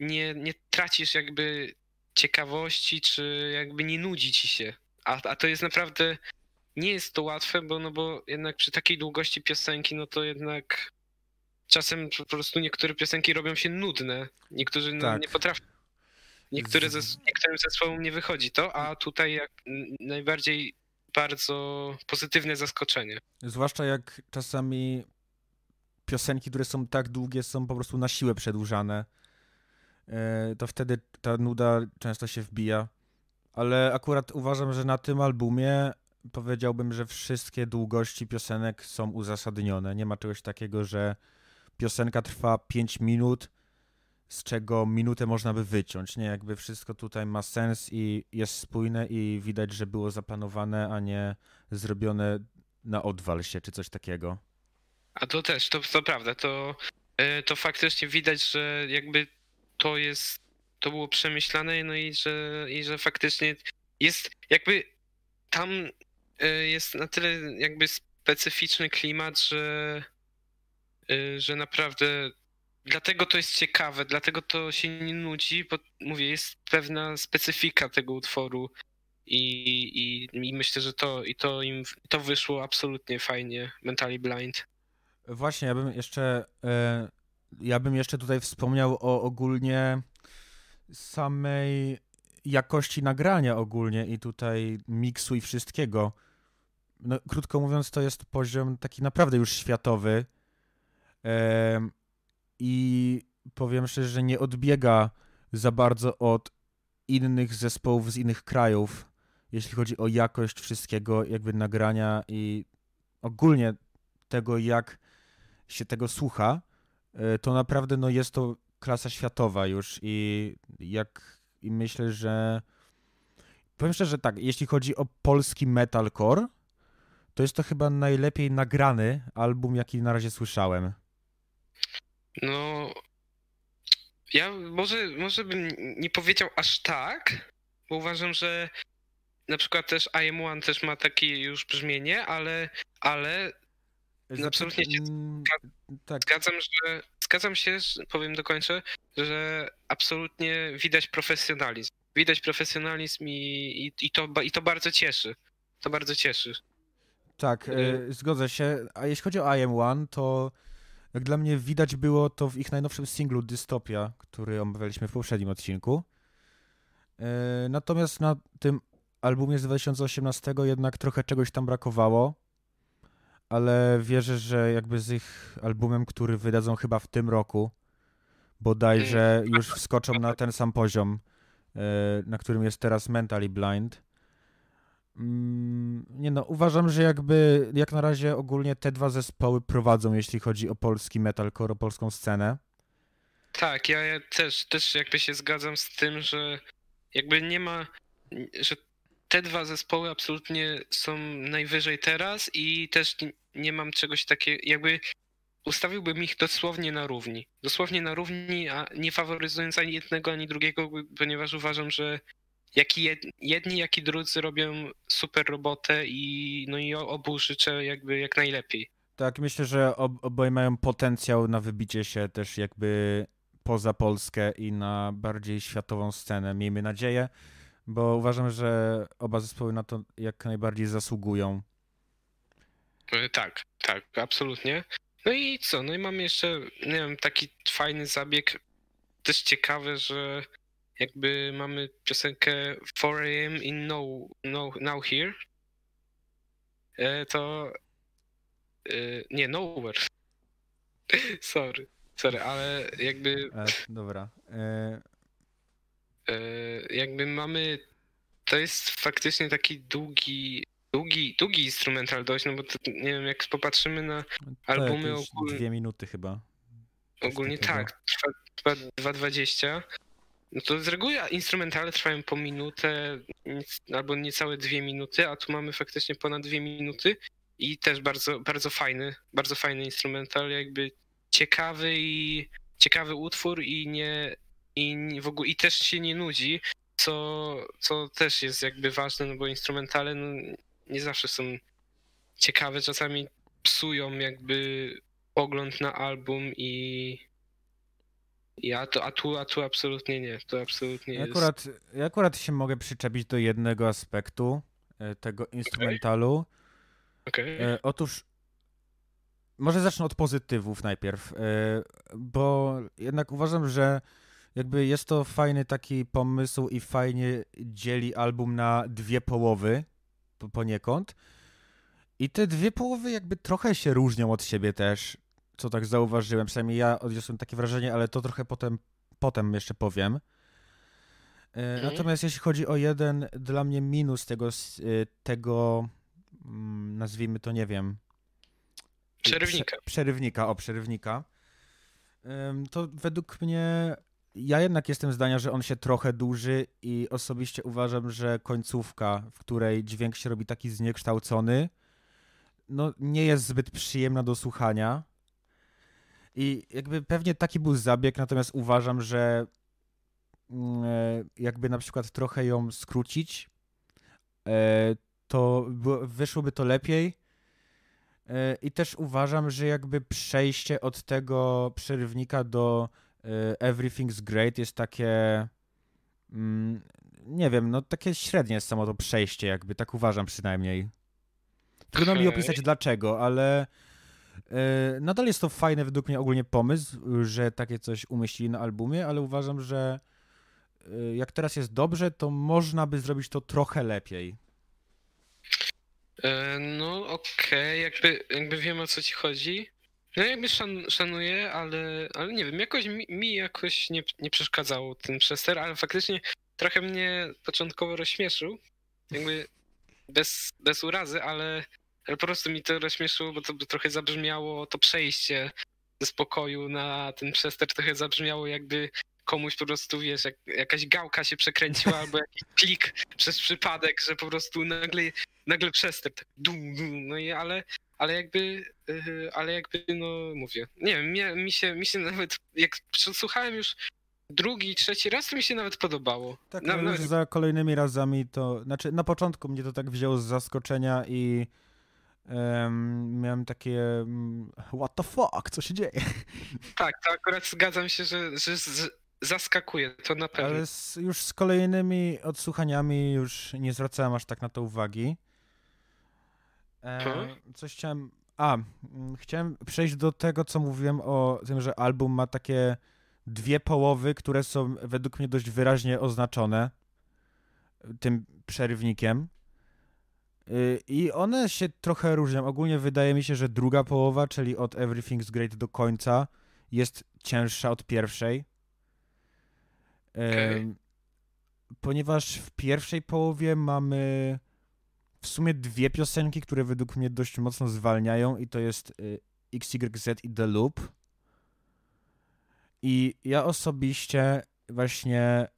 nie, nie tracisz jakby ciekawości, czy jakby nie nudzi ci się. A, a to jest naprawdę, nie jest to łatwe, bo, no bo jednak przy takiej długości piosenki, no to jednak czasem po prostu niektóre piosenki robią się nudne. Niektórzy no,
Tak.
nie potrafią. Niektóre zes- niektórym zespołom nie wychodzi to, a tutaj jak najbardziej bardzo pozytywne zaskoczenie.
Zwłaszcza jak czasami piosenki, które są tak długie, są po prostu na siłę przedłużane. E, To wtedy ta nuda często się wbija. Ale akurat uważam, że na tym albumie powiedziałbym, że wszystkie długości piosenek są uzasadnione. Nie ma czegoś takiego, że piosenka trwa 5 minut, z czego minutę można by wyciąć, nie? Jakby wszystko tutaj ma sens i jest spójne i widać, że było zaplanowane, a nie zrobione na odwal się, czy coś takiego.
A to też, to, to prawda, to, e, to faktycznie widać, że jakby to jest, to było przemyślane, no i że, i że faktycznie jest jakby tam jest na tyle jakby specyficzny klimat, że, e, że naprawdę dlatego to jest ciekawe, dlatego to się nie nudzi, bo mówię, jest pewna specyfika tego utworu i, i, i myślę, że to, i to im to wyszło absolutnie fajnie, Mentally Blind.
Właśnie, ja bym jeszcze, e, ja bym jeszcze tutaj wspomniał o ogólnie samej jakości nagrania ogólnie i tutaj miksu i wszystkiego. No, krótko mówiąc, to jest poziom taki naprawdę już światowy. I powiem szczerze, że nie odbiega za bardzo od innych zespołów z innych krajów, jeśli chodzi o jakość wszystkiego, jakby nagrania i ogólnie tego, jak się tego słucha, e, to naprawdę no, jest to klasa światowa już i jak i myślę, że powiem szczerze tak, jeśli chodzi o polski metalcore, to jest to chyba najlepiej nagrany album, jaki na razie słyszałem.
No, ja może, może bym nie powiedział aż tak, bo uważam, że na przykład też I Am One też ma takie już brzmienie, ale, ale No, absolutnie się
mm, tak,
zgadzam, że zgadzam się, powiem dokończę, że absolutnie widać profesjonalizm. Widać profesjonalizm i, i, i, to, i to bardzo cieszy. To bardzo cieszy.
Tak,
y-
e, zgodzę się. A jeśli chodzi o I Am One, to jak dla mnie widać było to w ich najnowszym singlu Dystopia, który omawialiśmy w poprzednim odcinku. E, Natomiast na tym albumie z 2018 jednak trochę czegoś tam brakowało, ale wierzę, że jakby z ich albumem, który wydadzą chyba w tym roku, bodajże już wskoczą na ten sam poziom, e, na którym jest teraz Mentally Blind. Mm, Nie no, uważam, że jakby jak na razie ogólnie te dwa zespoły prowadzą, jeśli chodzi o polski metalcore, o polską scenę.
Tak, ja, ja też, też jakby się zgadzam z tym, że jakby nie ma, że te dwa zespoły absolutnie są najwyżej teraz i też nie mam czegoś takiego, jakby ustawiłbym ich dosłownie na równi. Dosłownie na równi, a nie faworyzując ani jednego, ani drugiego, ponieważ uważam, że jak i jed- jedni, jak i drudzy robią super robotę i no i obu życzę jakby jak najlepiej.
Tak, myślę, że ob oboje mają potencjał na wybicie się też jakby poza Polskę i na bardziej światową scenę. Miejmy nadzieję, bo uważam, że oba zespoły na to jak najbardziej zasługują.
E, Tak, tak, absolutnie. No i co? No i mam jeszcze, nie wiem, taki fajny zabieg, też ciekawy, że jakby mamy piosenkę 4am in no, no, Now Here. E, To e, nie, Nowhere. Sorry, sorry, ale jakby
E, dobra. E,
jakby mamy, to jest faktycznie taki długi, długi, długi instrumental dość, no bo to, nie wiem, jak popatrzymy na
tak,
Albumy ogólnie-
dwie minuty chyba.
Ogólnie
takiego.
tak, trwa, trwa 2.20. No to z reguły instrumentale trwają po minutę albo niecałe dwie minuty, a tu mamy faktycznie ponad dwie minuty i też bardzo, bardzo fajny, bardzo fajny instrumental, jakby ciekawy i ciekawy utwór i nie i w ogóle i też się nie nudzi, co, co też jest jakby ważne, no bo instrumentale no, nie zawsze są ciekawe, czasami psują jakby pogląd na album i ja to, a tu, a tu absolutnie nie, to absolutnie
Ja
jest.
akurat, ja akurat się mogę przyczepić do jednego aspektu e, tego instrumentalu.
Okej.
E, otóż może zacznę od pozytywów najpierw, e, bo jednak uważam, że jakby jest to fajny taki pomysł i fajnie dzieli album na dwie połowy po- poniekąd. I te dwie połowy jakby trochę się różnią od siebie też, co tak zauważyłem. Przynajmniej ja odniosłem takie wrażenie, ale to trochę potem, potem jeszcze powiem. E,
Mhm.
Natomiast jeśli chodzi o jeden dla mnie minus tego, e, tego mm, nazwijmy to, nie wiem,
Przerywnika.
Prze- przerywnika, o przerywnika. To według mnie, ja jednak jestem zdania, że on się trochę dłuży i osobiście uważam, że końcówka, w której dźwięk się robi taki zniekształcony, no nie jest zbyt przyjemna do słuchania. I jakby pewnie taki był zabieg, natomiast uważam, że mm, e, jakby na przykład trochę ją skrócić, e, to wyszłoby to lepiej. E, I też uważam, że jakby przejście od tego przerywnika do Everything's Great jest takie. mm, Nie wiem, no takie średnie jest samo to przejście, jakby tak uważam przynajmniej. Trudno mi opisać dlaczego, ale nadal jest to fajny według mnie ogólnie pomysł, że takie coś umieścili na albumie, ale uważam, że e, jak teraz jest dobrze, to można by zrobić to trochę lepiej.
E, No okej, jakby, jakby wiem o co ci chodzi. No jakby szan, szanuję, ale, ale nie wiem, jakoś mi, mi jakoś nie, nie przeszkadzało ten przester, ale faktycznie trochę mnie początkowo rozśmieszył. Jakby bez, bez urazy, ale, ale po prostu mi to rozśmieszyło, bo to by trochę zabrzmiało to przejście ze spokoju na ten przester trochę zabrzmiało jakby komuś po prostu, wiesz, jak, jakaś gałka się przekręciła albo jakiś klik przez przypadek, że po prostu nagle nagle przester, tak dum, dum, no i ale, ale jakby, yy, ale jakby, no mówię, nie wiem, mnie, mi, się, mi się nawet, jak słuchałem już drugi, trzeci raz, to mi się nawet podobało.
Tak, no
nawet-
już za kolejnymi razami to, znaczy na początku mnie to tak wzięło z zaskoczenia i em, miałem takie mm, what the fuck, co się dzieje?
Tak, to akurat zgadzam się, że, że z, zaskakuje, to na pewno.
Ale z, już z kolejnymi odsłuchaniami już nie zwracałem aż tak na to uwagi. E, coś chciałem, a, chciałem przejść do tego, co mówiłem o tym, że album ma takie dwie połowy, które są według mnie dość wyraźnie oznaczone tym przerywnikiem. Y, I one się trochę różnią. Ogólnie wydaje mi się, że druga połowa, czyli od Everything's Great do końca, jest cięższa od pierwszej. Em, Ponieważ w pierwszej połowie mamy w sumie dwie piosenki, które według mnie dość mocno zwalniają i to jest y, XYZ i The Loop. I ja osobiście właśnie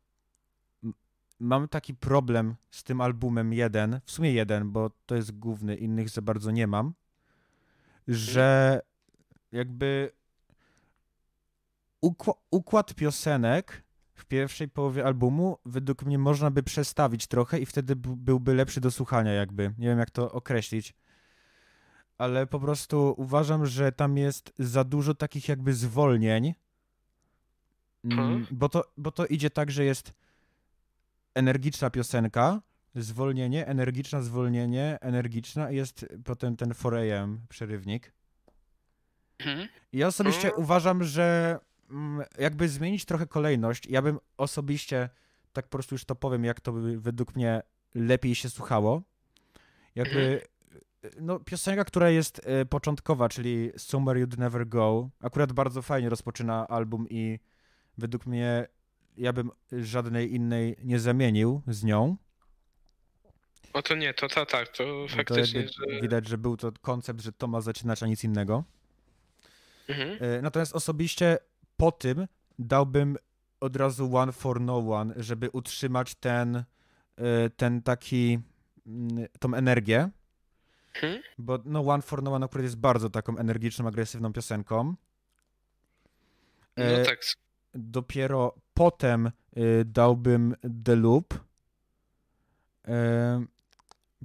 mam taki problem z tym albumem jeden, w sumie jeden, bo to jest główny, innych za bardzo nie mam, że jakby ukła- układ piosenek w pierwszej połowie albumu według mnie można by przestawić trochę i wtedy byłby lepszy do słuchania jakby. Nie wiem jak to określić. Ale po prostu uważam, że tam jest za dużo takich jakby zwolnień. Mm,
Mhm.
Bo to, bo to idzie tak, że jest energiczna piosenka, zwolnienie, energiczna, zwolnienie, energiczna i jest potem ten 4am przerywnik.
Mhm.
Ja osobiście
Mm.
uważam, że mm, jakby zmienić trochę kolejność, ja bym osobiście, tak po prostu już to powiem, jak to by według mnie lepiej się słuchało. Jakby, no piosenka, która jest e, początkowa, czyli Somewhere You'd Never Go, akurat bardzo fajnie rozpoczyna album i według mnie ja bym żadnej innej nie zamienił z nią.
O to nie, to, to tak, to
to
faktycznie,
jakby
że...
Widać, że był to koncept, że to ma zaczynać, a nic innego.
Mhm.
E, Natomiast osobiście po tym dałbym od razu One for No One, żeby utrzymać ten, e, ten taki, mm, tą energię,
Mhm.
bo no One for No One akurat jest bardzo taką energiczną, agresywną piosenką.
No
E,
tak,
Dopiero potem e, dałbym The Loop. E,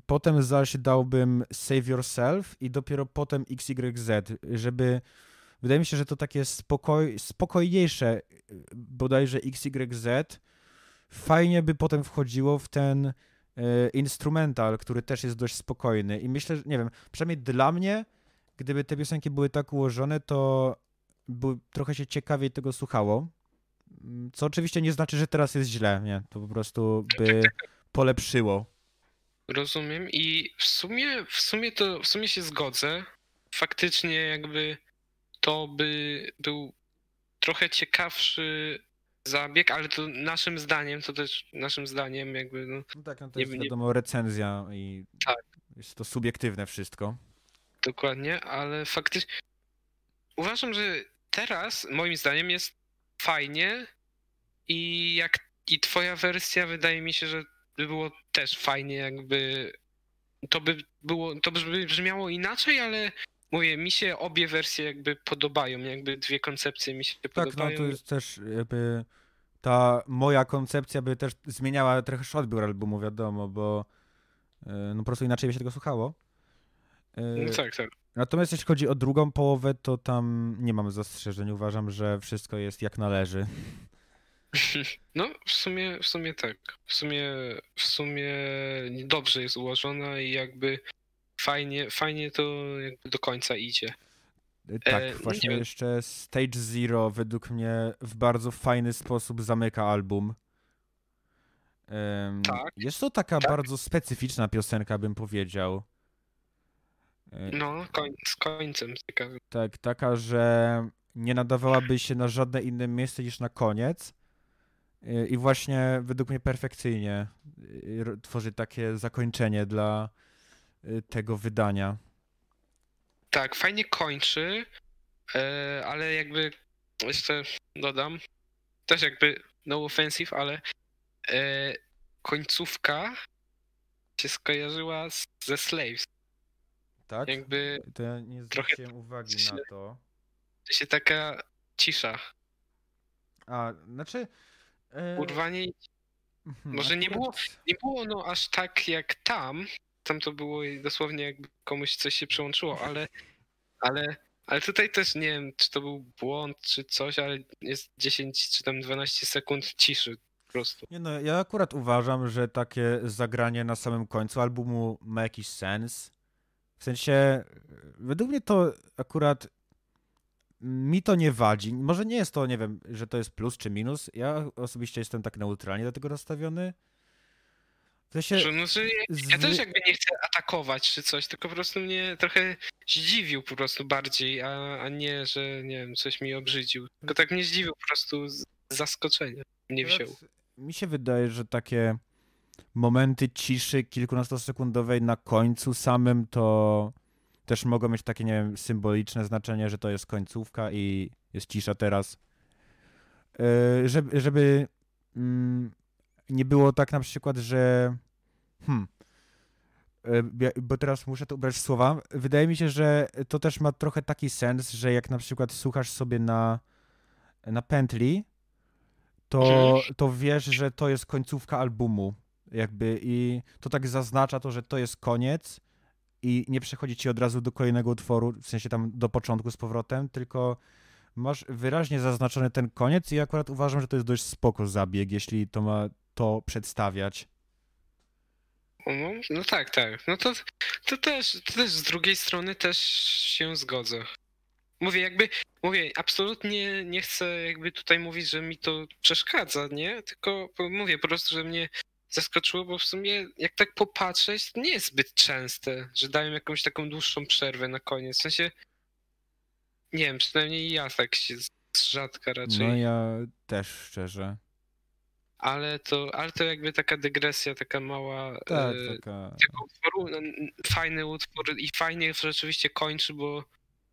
Potem zaś dałbym Save Yourself i dopiero potem XYZ, żeby wydaje mi się, że to takie spokoj, spokojniejsze y, bodajże XYZ fajnie by potem wchodziło w ten instrumental, który też jest dość spokojny i myślę, że nie wiem, przynajmniej dla mnie, gdyby te piosenki były tak ułożone, to by, trochę się ciekawiej tego słuchało. Co oczywiście nie znaczy, że teraz jest źle, nie? To po prostu by polepszyło.
rozumiem i w sumie, w sumie to, w sumie się zgodzę. Faktycznie jakby to by był trochę ciekawszy zabieg, ale to naszym zdaniem, to też naszym zdaniem jakby, no,
No tak, no to
Nie-
jest
nie-
wiadomo recenzja i
Tak.
jest to subiektywne wszystko.
Dokładnie, ale faktycznie uważam, że teraz moim zdaniem jest fajnie i jak i twoja wersja wydaje mi się, że by było też fajnie jakby to by było, to by brzmiało inaczej, ale mówię, mi się obie wersje jakby podobają, jakby dwie koncepcje mi się
Tak, no
podobają.
to jest też jakby ta moja koncepcja by też zmieniała trochę odbiór albumu, wiadomo, bo e, no po prostu inaczej by się tego słuchało. E,
No tak, tak.
Natomiast jeśli chodzi o drugą połowę, to tam nie mam zastrzeżeń. Uważam, że wszystko jest jak należy.
No, w sumie, w sumie tak. W sumie, w sumie dobrze jest ułożona i jakby fajnie, fajnie to jakby do końca idzie.
Tak,
E, no
właśnie
nie-
jeszcze Stage Zero według mnie w bardzo fajny sposób zamyka album. Em,
Tak,
Jest to taka
tak.
bardzo specyficzna piosenka, bym powiedział. E,
No, koń, z końcem ciekawy.
Tak, taka, że nie nadawałaby się na żadne inne miejsce niż na koniec. Y, I właśnie według mnie perfekcyjnie y, tworzy takie zakończenie dla y, tego wydania.
Tak, fajnie kończy, e, ale jakby jeszcze dodam, też jakby no offensive, ale e, końcówka się skojarzyła ze Slaves.
Tak?
Jakby
To ja nie
trochę
zwróciłem uwagi
się-
na to.
się taka cisza,
A, znaczy... e,
urwanie
mhm,
może nie było- nie było no aż tak jak tam. Tam to było i dosłownie jakby komuś coś się przyłączyło, ale, ale, ale tutaj też nie wiem, czy to był błąd, czy coś, ale jest 10 czy tam 12 sekund ciszy po prostu.
Nie no, ja akurat uważam, że takie zagranie na samym końcu albumu ma jakiś sens. W sensie, według mnie to akurat mi to nie wadzi. Może nie jest to, nie wiem, że to jest plus czy minus. Ja osobiście jestem tak neutralnie do tego nastawiony. W sensie,
no, ja, też jakby nie chcę atakować czy coś, tylko po prostu mnie trochę zdziwił po prostu bardziej, a, a nie, że nie wiem, coś mi obrzydził. Tylko tak mnie zdziwił po prostu z zaskoczenia. Nie wziął.
mi się wydaje, że takie momenty ciszy kilkunastosekundowej na końcu samym to też mogą mieć takie, nie wiem, symboliczne znaczenie, że to jest końcówka i jest cisza teraz. Yy, żeby, żeby mm, nie było tak na przykład, że hmm, yy, bo teraz muszę to ubrać w słowa. Wydaje mi się, że to też ma trochę taki sens, że jak na przykład słuchasz sobie na, na pętli, to, to wiesz, że to jest końcówka albumu. Jakby i to tak zaznacza to, że to jest koniec i nie przechodzi ci od razu do kolejnego utworu, w sensie tam do początku z powrotem, tylko masz wyraźnie zaznaczony ten koniec i akurat uważam, że to jest dość spoko zabieg, jeśli to ma to przedstawiać.
No, no tak, tak. No to, to, też, to też z drugiej strony też się zgodzę. Mówię, jakby, mówię, absolutnie nie chcę jakby tutaj mówić, że mi to przeszkadza, nie? Tylko mówię po prostu, że mnie zaskoczyło, bo w sumie jak tak popatrzeć, to nie jest zbyt częste, że dają jakąś taką dłuższą przerwę na koniec. W sensie, nie wiem, przynajmniej ja tak się z- rzadka raczej.
No ja też szczerze.
Ale to, ale to jakby taka dygresja, taka mała.
Tak,
e,
taka...
tego utworu. No, Fajny utwór i fajnie rzeczywiście kończy, bo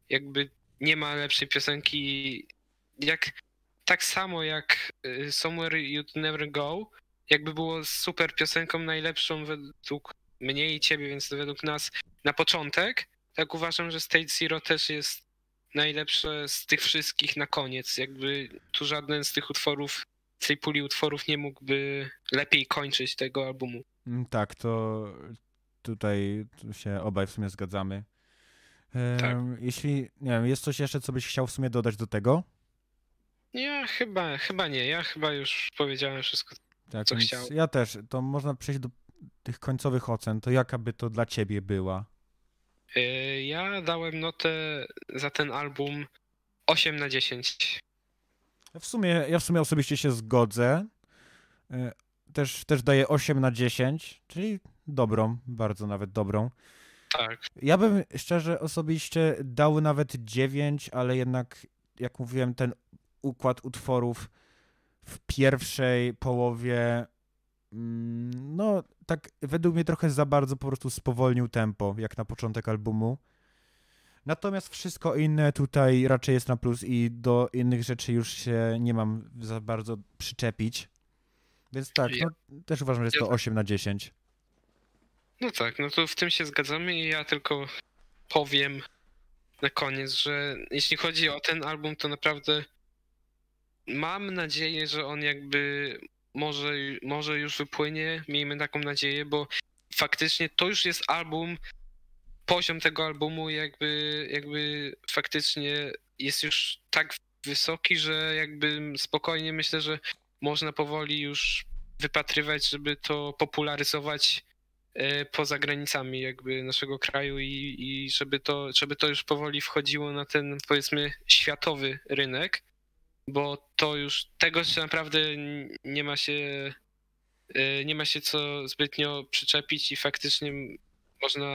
jakby nie ma lepszej piosenki. Jak tak samo jak y, Somewhere You'd Never Go, jakby było super piosenką najlepszą według mnie i ciebie, więc według nas na początek, tak uważam, że State Zero też jest najlepsze z tych wszystkich na koniec. Jakby tu żaden z tych utworów, z tej puli utworów nie mógłby lepiej kończyć tego albumu.
Mm, Tak, to tutaj tu się obaj w sumie zgadzamy.
Tak.
Jeśli, nie wiem, jest coś jeszcze, co byś chciał w sumie dodać do tego?
Ja chyba, chyba nie. Ja chyba już powiedziałem wszystko.
Tak,
Co chciał.
ja też. To można przejść do tych końcowych ocen. To jaka by to dla ciebie była?
Yy, Ja dałem notę za ten album 8 na 10.
Ja w sumie, ja w sumie osobiście się zgodzę. E, Też, też daję 8 na 10, czyli dobrą, bardzo nawet dobrą.
Tak.
Ja bym szczerze osobiście dał nawet 9, ale jednak, jak mówiłem, ten układ utworów w pierwszej połowie, mm, no tak według mnie trochę za bardzo po prostu spowolnił tempo, jak na początek albumu. Natomiast wszystko inne tutaj raczej jest na plus i do innych rzeczy już się nie mam za bardzo przyczepić. Więc tak, no, też uważam, że jest to
tak.
8 na 10.
No tak, no to w tym się zgadzamy i ja tylko powiem na koniec, że jeśli chodzi o ten album, to naprawdę mam nadzieję, że on jakby może, może już wypłynie, miejmy taką nadzieję, bo faktycznie to już jest album, poziom tego albumu jakby, jakby faktycznie jest już tak wysoki, że jakby spokojnie myślę, że można powoli już wypatrywać, żeby to popularyzować e, poza granicami jakby naszego kraju i, i żeby, to, żeby to już powoli wchodziło na ten powiedzmy światowy rynek, bo to już tego jeszcze naprawdę nie ma się e, nie ma się co zbytnio przyczepić i faktycznie można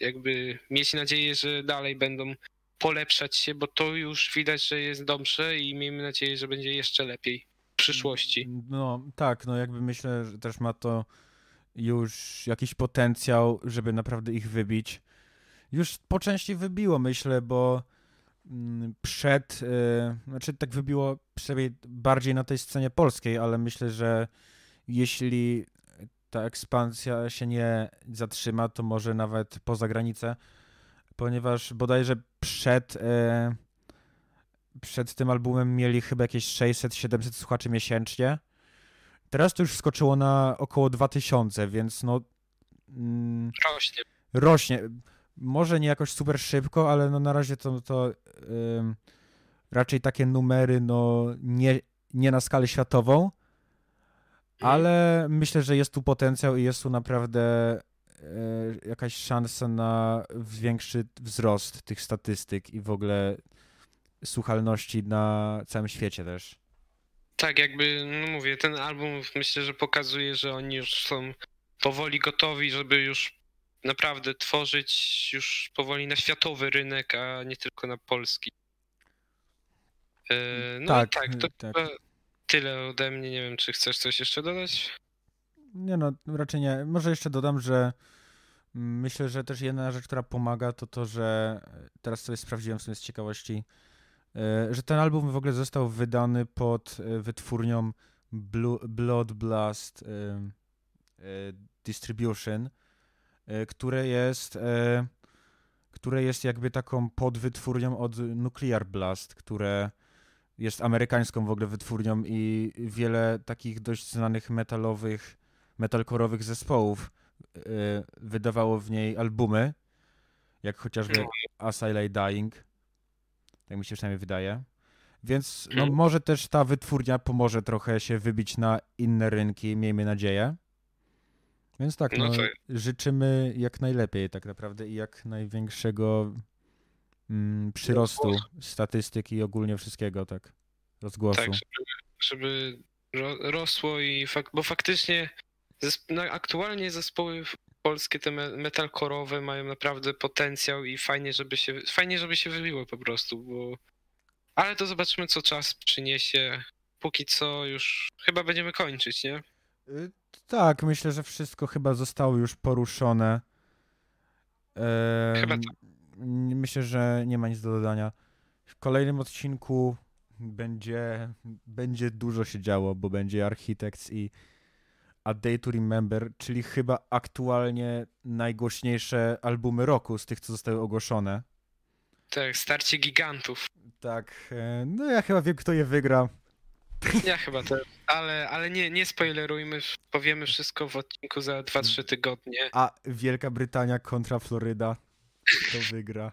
jakby mieć nadzieję, że dalej będą polepszać się, bo to już widać, że jest dobrze i miejmy nadzieję, że będzie jeszcze lepiej w przyszłości.
No tak, no jakby myślę, że też ma to już jakiś potencjał, żeby naprawdę ich wybić. Już po części wybiło, myślę, bo przed, y, znaczy tak wybiło przynajmniej bardziej na tej scenie polskiej, ale myślę, że jeśli ta ekspansja się nie zatrzyma, to może nawet poza granicę, ponieważ bodajże przed, e, przed tym albumem mieli chyba jakieś 600-700 słuchaczy miesięcznie. Teraz to już skoczyło na około 2000, więc no mm,
Rośnie.
rośnie. Może nie jakoś super szybko, ale no na razie to, to raczej takie numery no nie, nie na skalę światową, ale myślę, że jest tu potencjał i jest tu naprawdę e, jakaś szansa na większy wzrost tych statystyk i w ogóle słuchalności na całym świecie też.
Tak, jakby, no mówię, ten album myślę, że pokazuje, że oni już są powoli gotowi, żeby już naprawdę tworzyć już powoli na światowy rynek, a nie tylko na polski. E, No
Tak,
tak, to
tak.
tyle ode mnie. Nie wiem, czy chcesz coś jeszcze dodać?
Nie no, raczej nie. Może jeszcze dodam, że myślę, że też jedna rzecz, która pomaga, to to, że e, teraz sobie sprawdziłem w sumie z ciekawości, e, że ten album w ogóle został wydany pod wytwórnią Blood Blast Distribution, które jest e, które jest jakby taką podwytwórnią od Nuclear Blast, które jest amerykańską w ogóle wytwórnią i wiele takich dość znanych metalowych, metalkorowych zespołów y, wydawało w niej albumy, jak chociażby
No.
As I Lay Dying. Tak mi się przynajmniej wydaje. Więc no,
Mhm.
może też ta wytwórnia pomoże trochę się wybić na inne rynki, miejmy nadzieję. Więc tak,
No
no, życzymy jak najlepiej tak naprawdę i jak największego mm, przyrostu statystyki i ogólnie wszystkiego, tak, rozgłosu.
Tak, żeby, żeby ro, rosło i fak, bo faktycznie no, aktualnie zespoły polskie te me- metalkorowe mają naprawdę potencjał i fajnie, żeby się fajnie, żeby się wybiło po prostu, bo ale to zobaczymy co czas przyniesie. Póki co już chyba będziemy kończyć, nie?
Tak, myślę, że wszystko chyba zostało już poruszone. Em,
Chyba
n- Myślę, że nie ma nic do dodania. W kolejnym odcinku będzie, będzie dużo się działo, bo będzie Architects i A Day to Remember, czyli chyba aktualnie najgłośniejsze albumy roku z tych, co zostały ogłoszone.
Tak, starcie gigantów.
Tak, e, no ja chyba wiem, kto je wygra.
Ja chyba też. Ale, ale nie, nie spoilerujmy, powiemy wszystko w odcinku za 2-3 tygodnie.
A Wielka Brytania kontra Floryda. Kto wygra?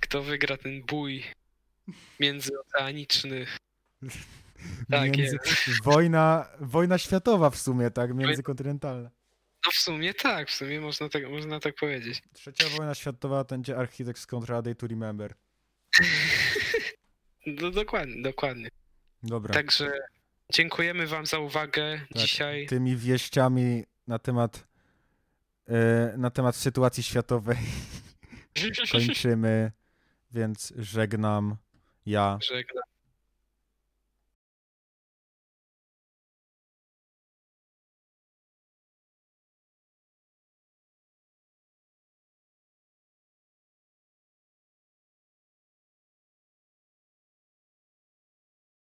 Kto wygra ten bój międzyoceaniczny? Tak
Między... Wojna, wojna światowa w sumie, tak? Międzykontynentalna.
No w sumie tak, w sumie można tak, można tak powiedzieć.
Trzecia wojna światowa to będzie Architects kontra Day to Remember.
No, dokładnie, dokładnie.
Dobra.
Także dziękujemy wam za uwagę
Tak.
dzisiaj.
Tymi wieściami na temat e, na temat sytuacji światowej kończymy, więc żegnam ja.
Żegnam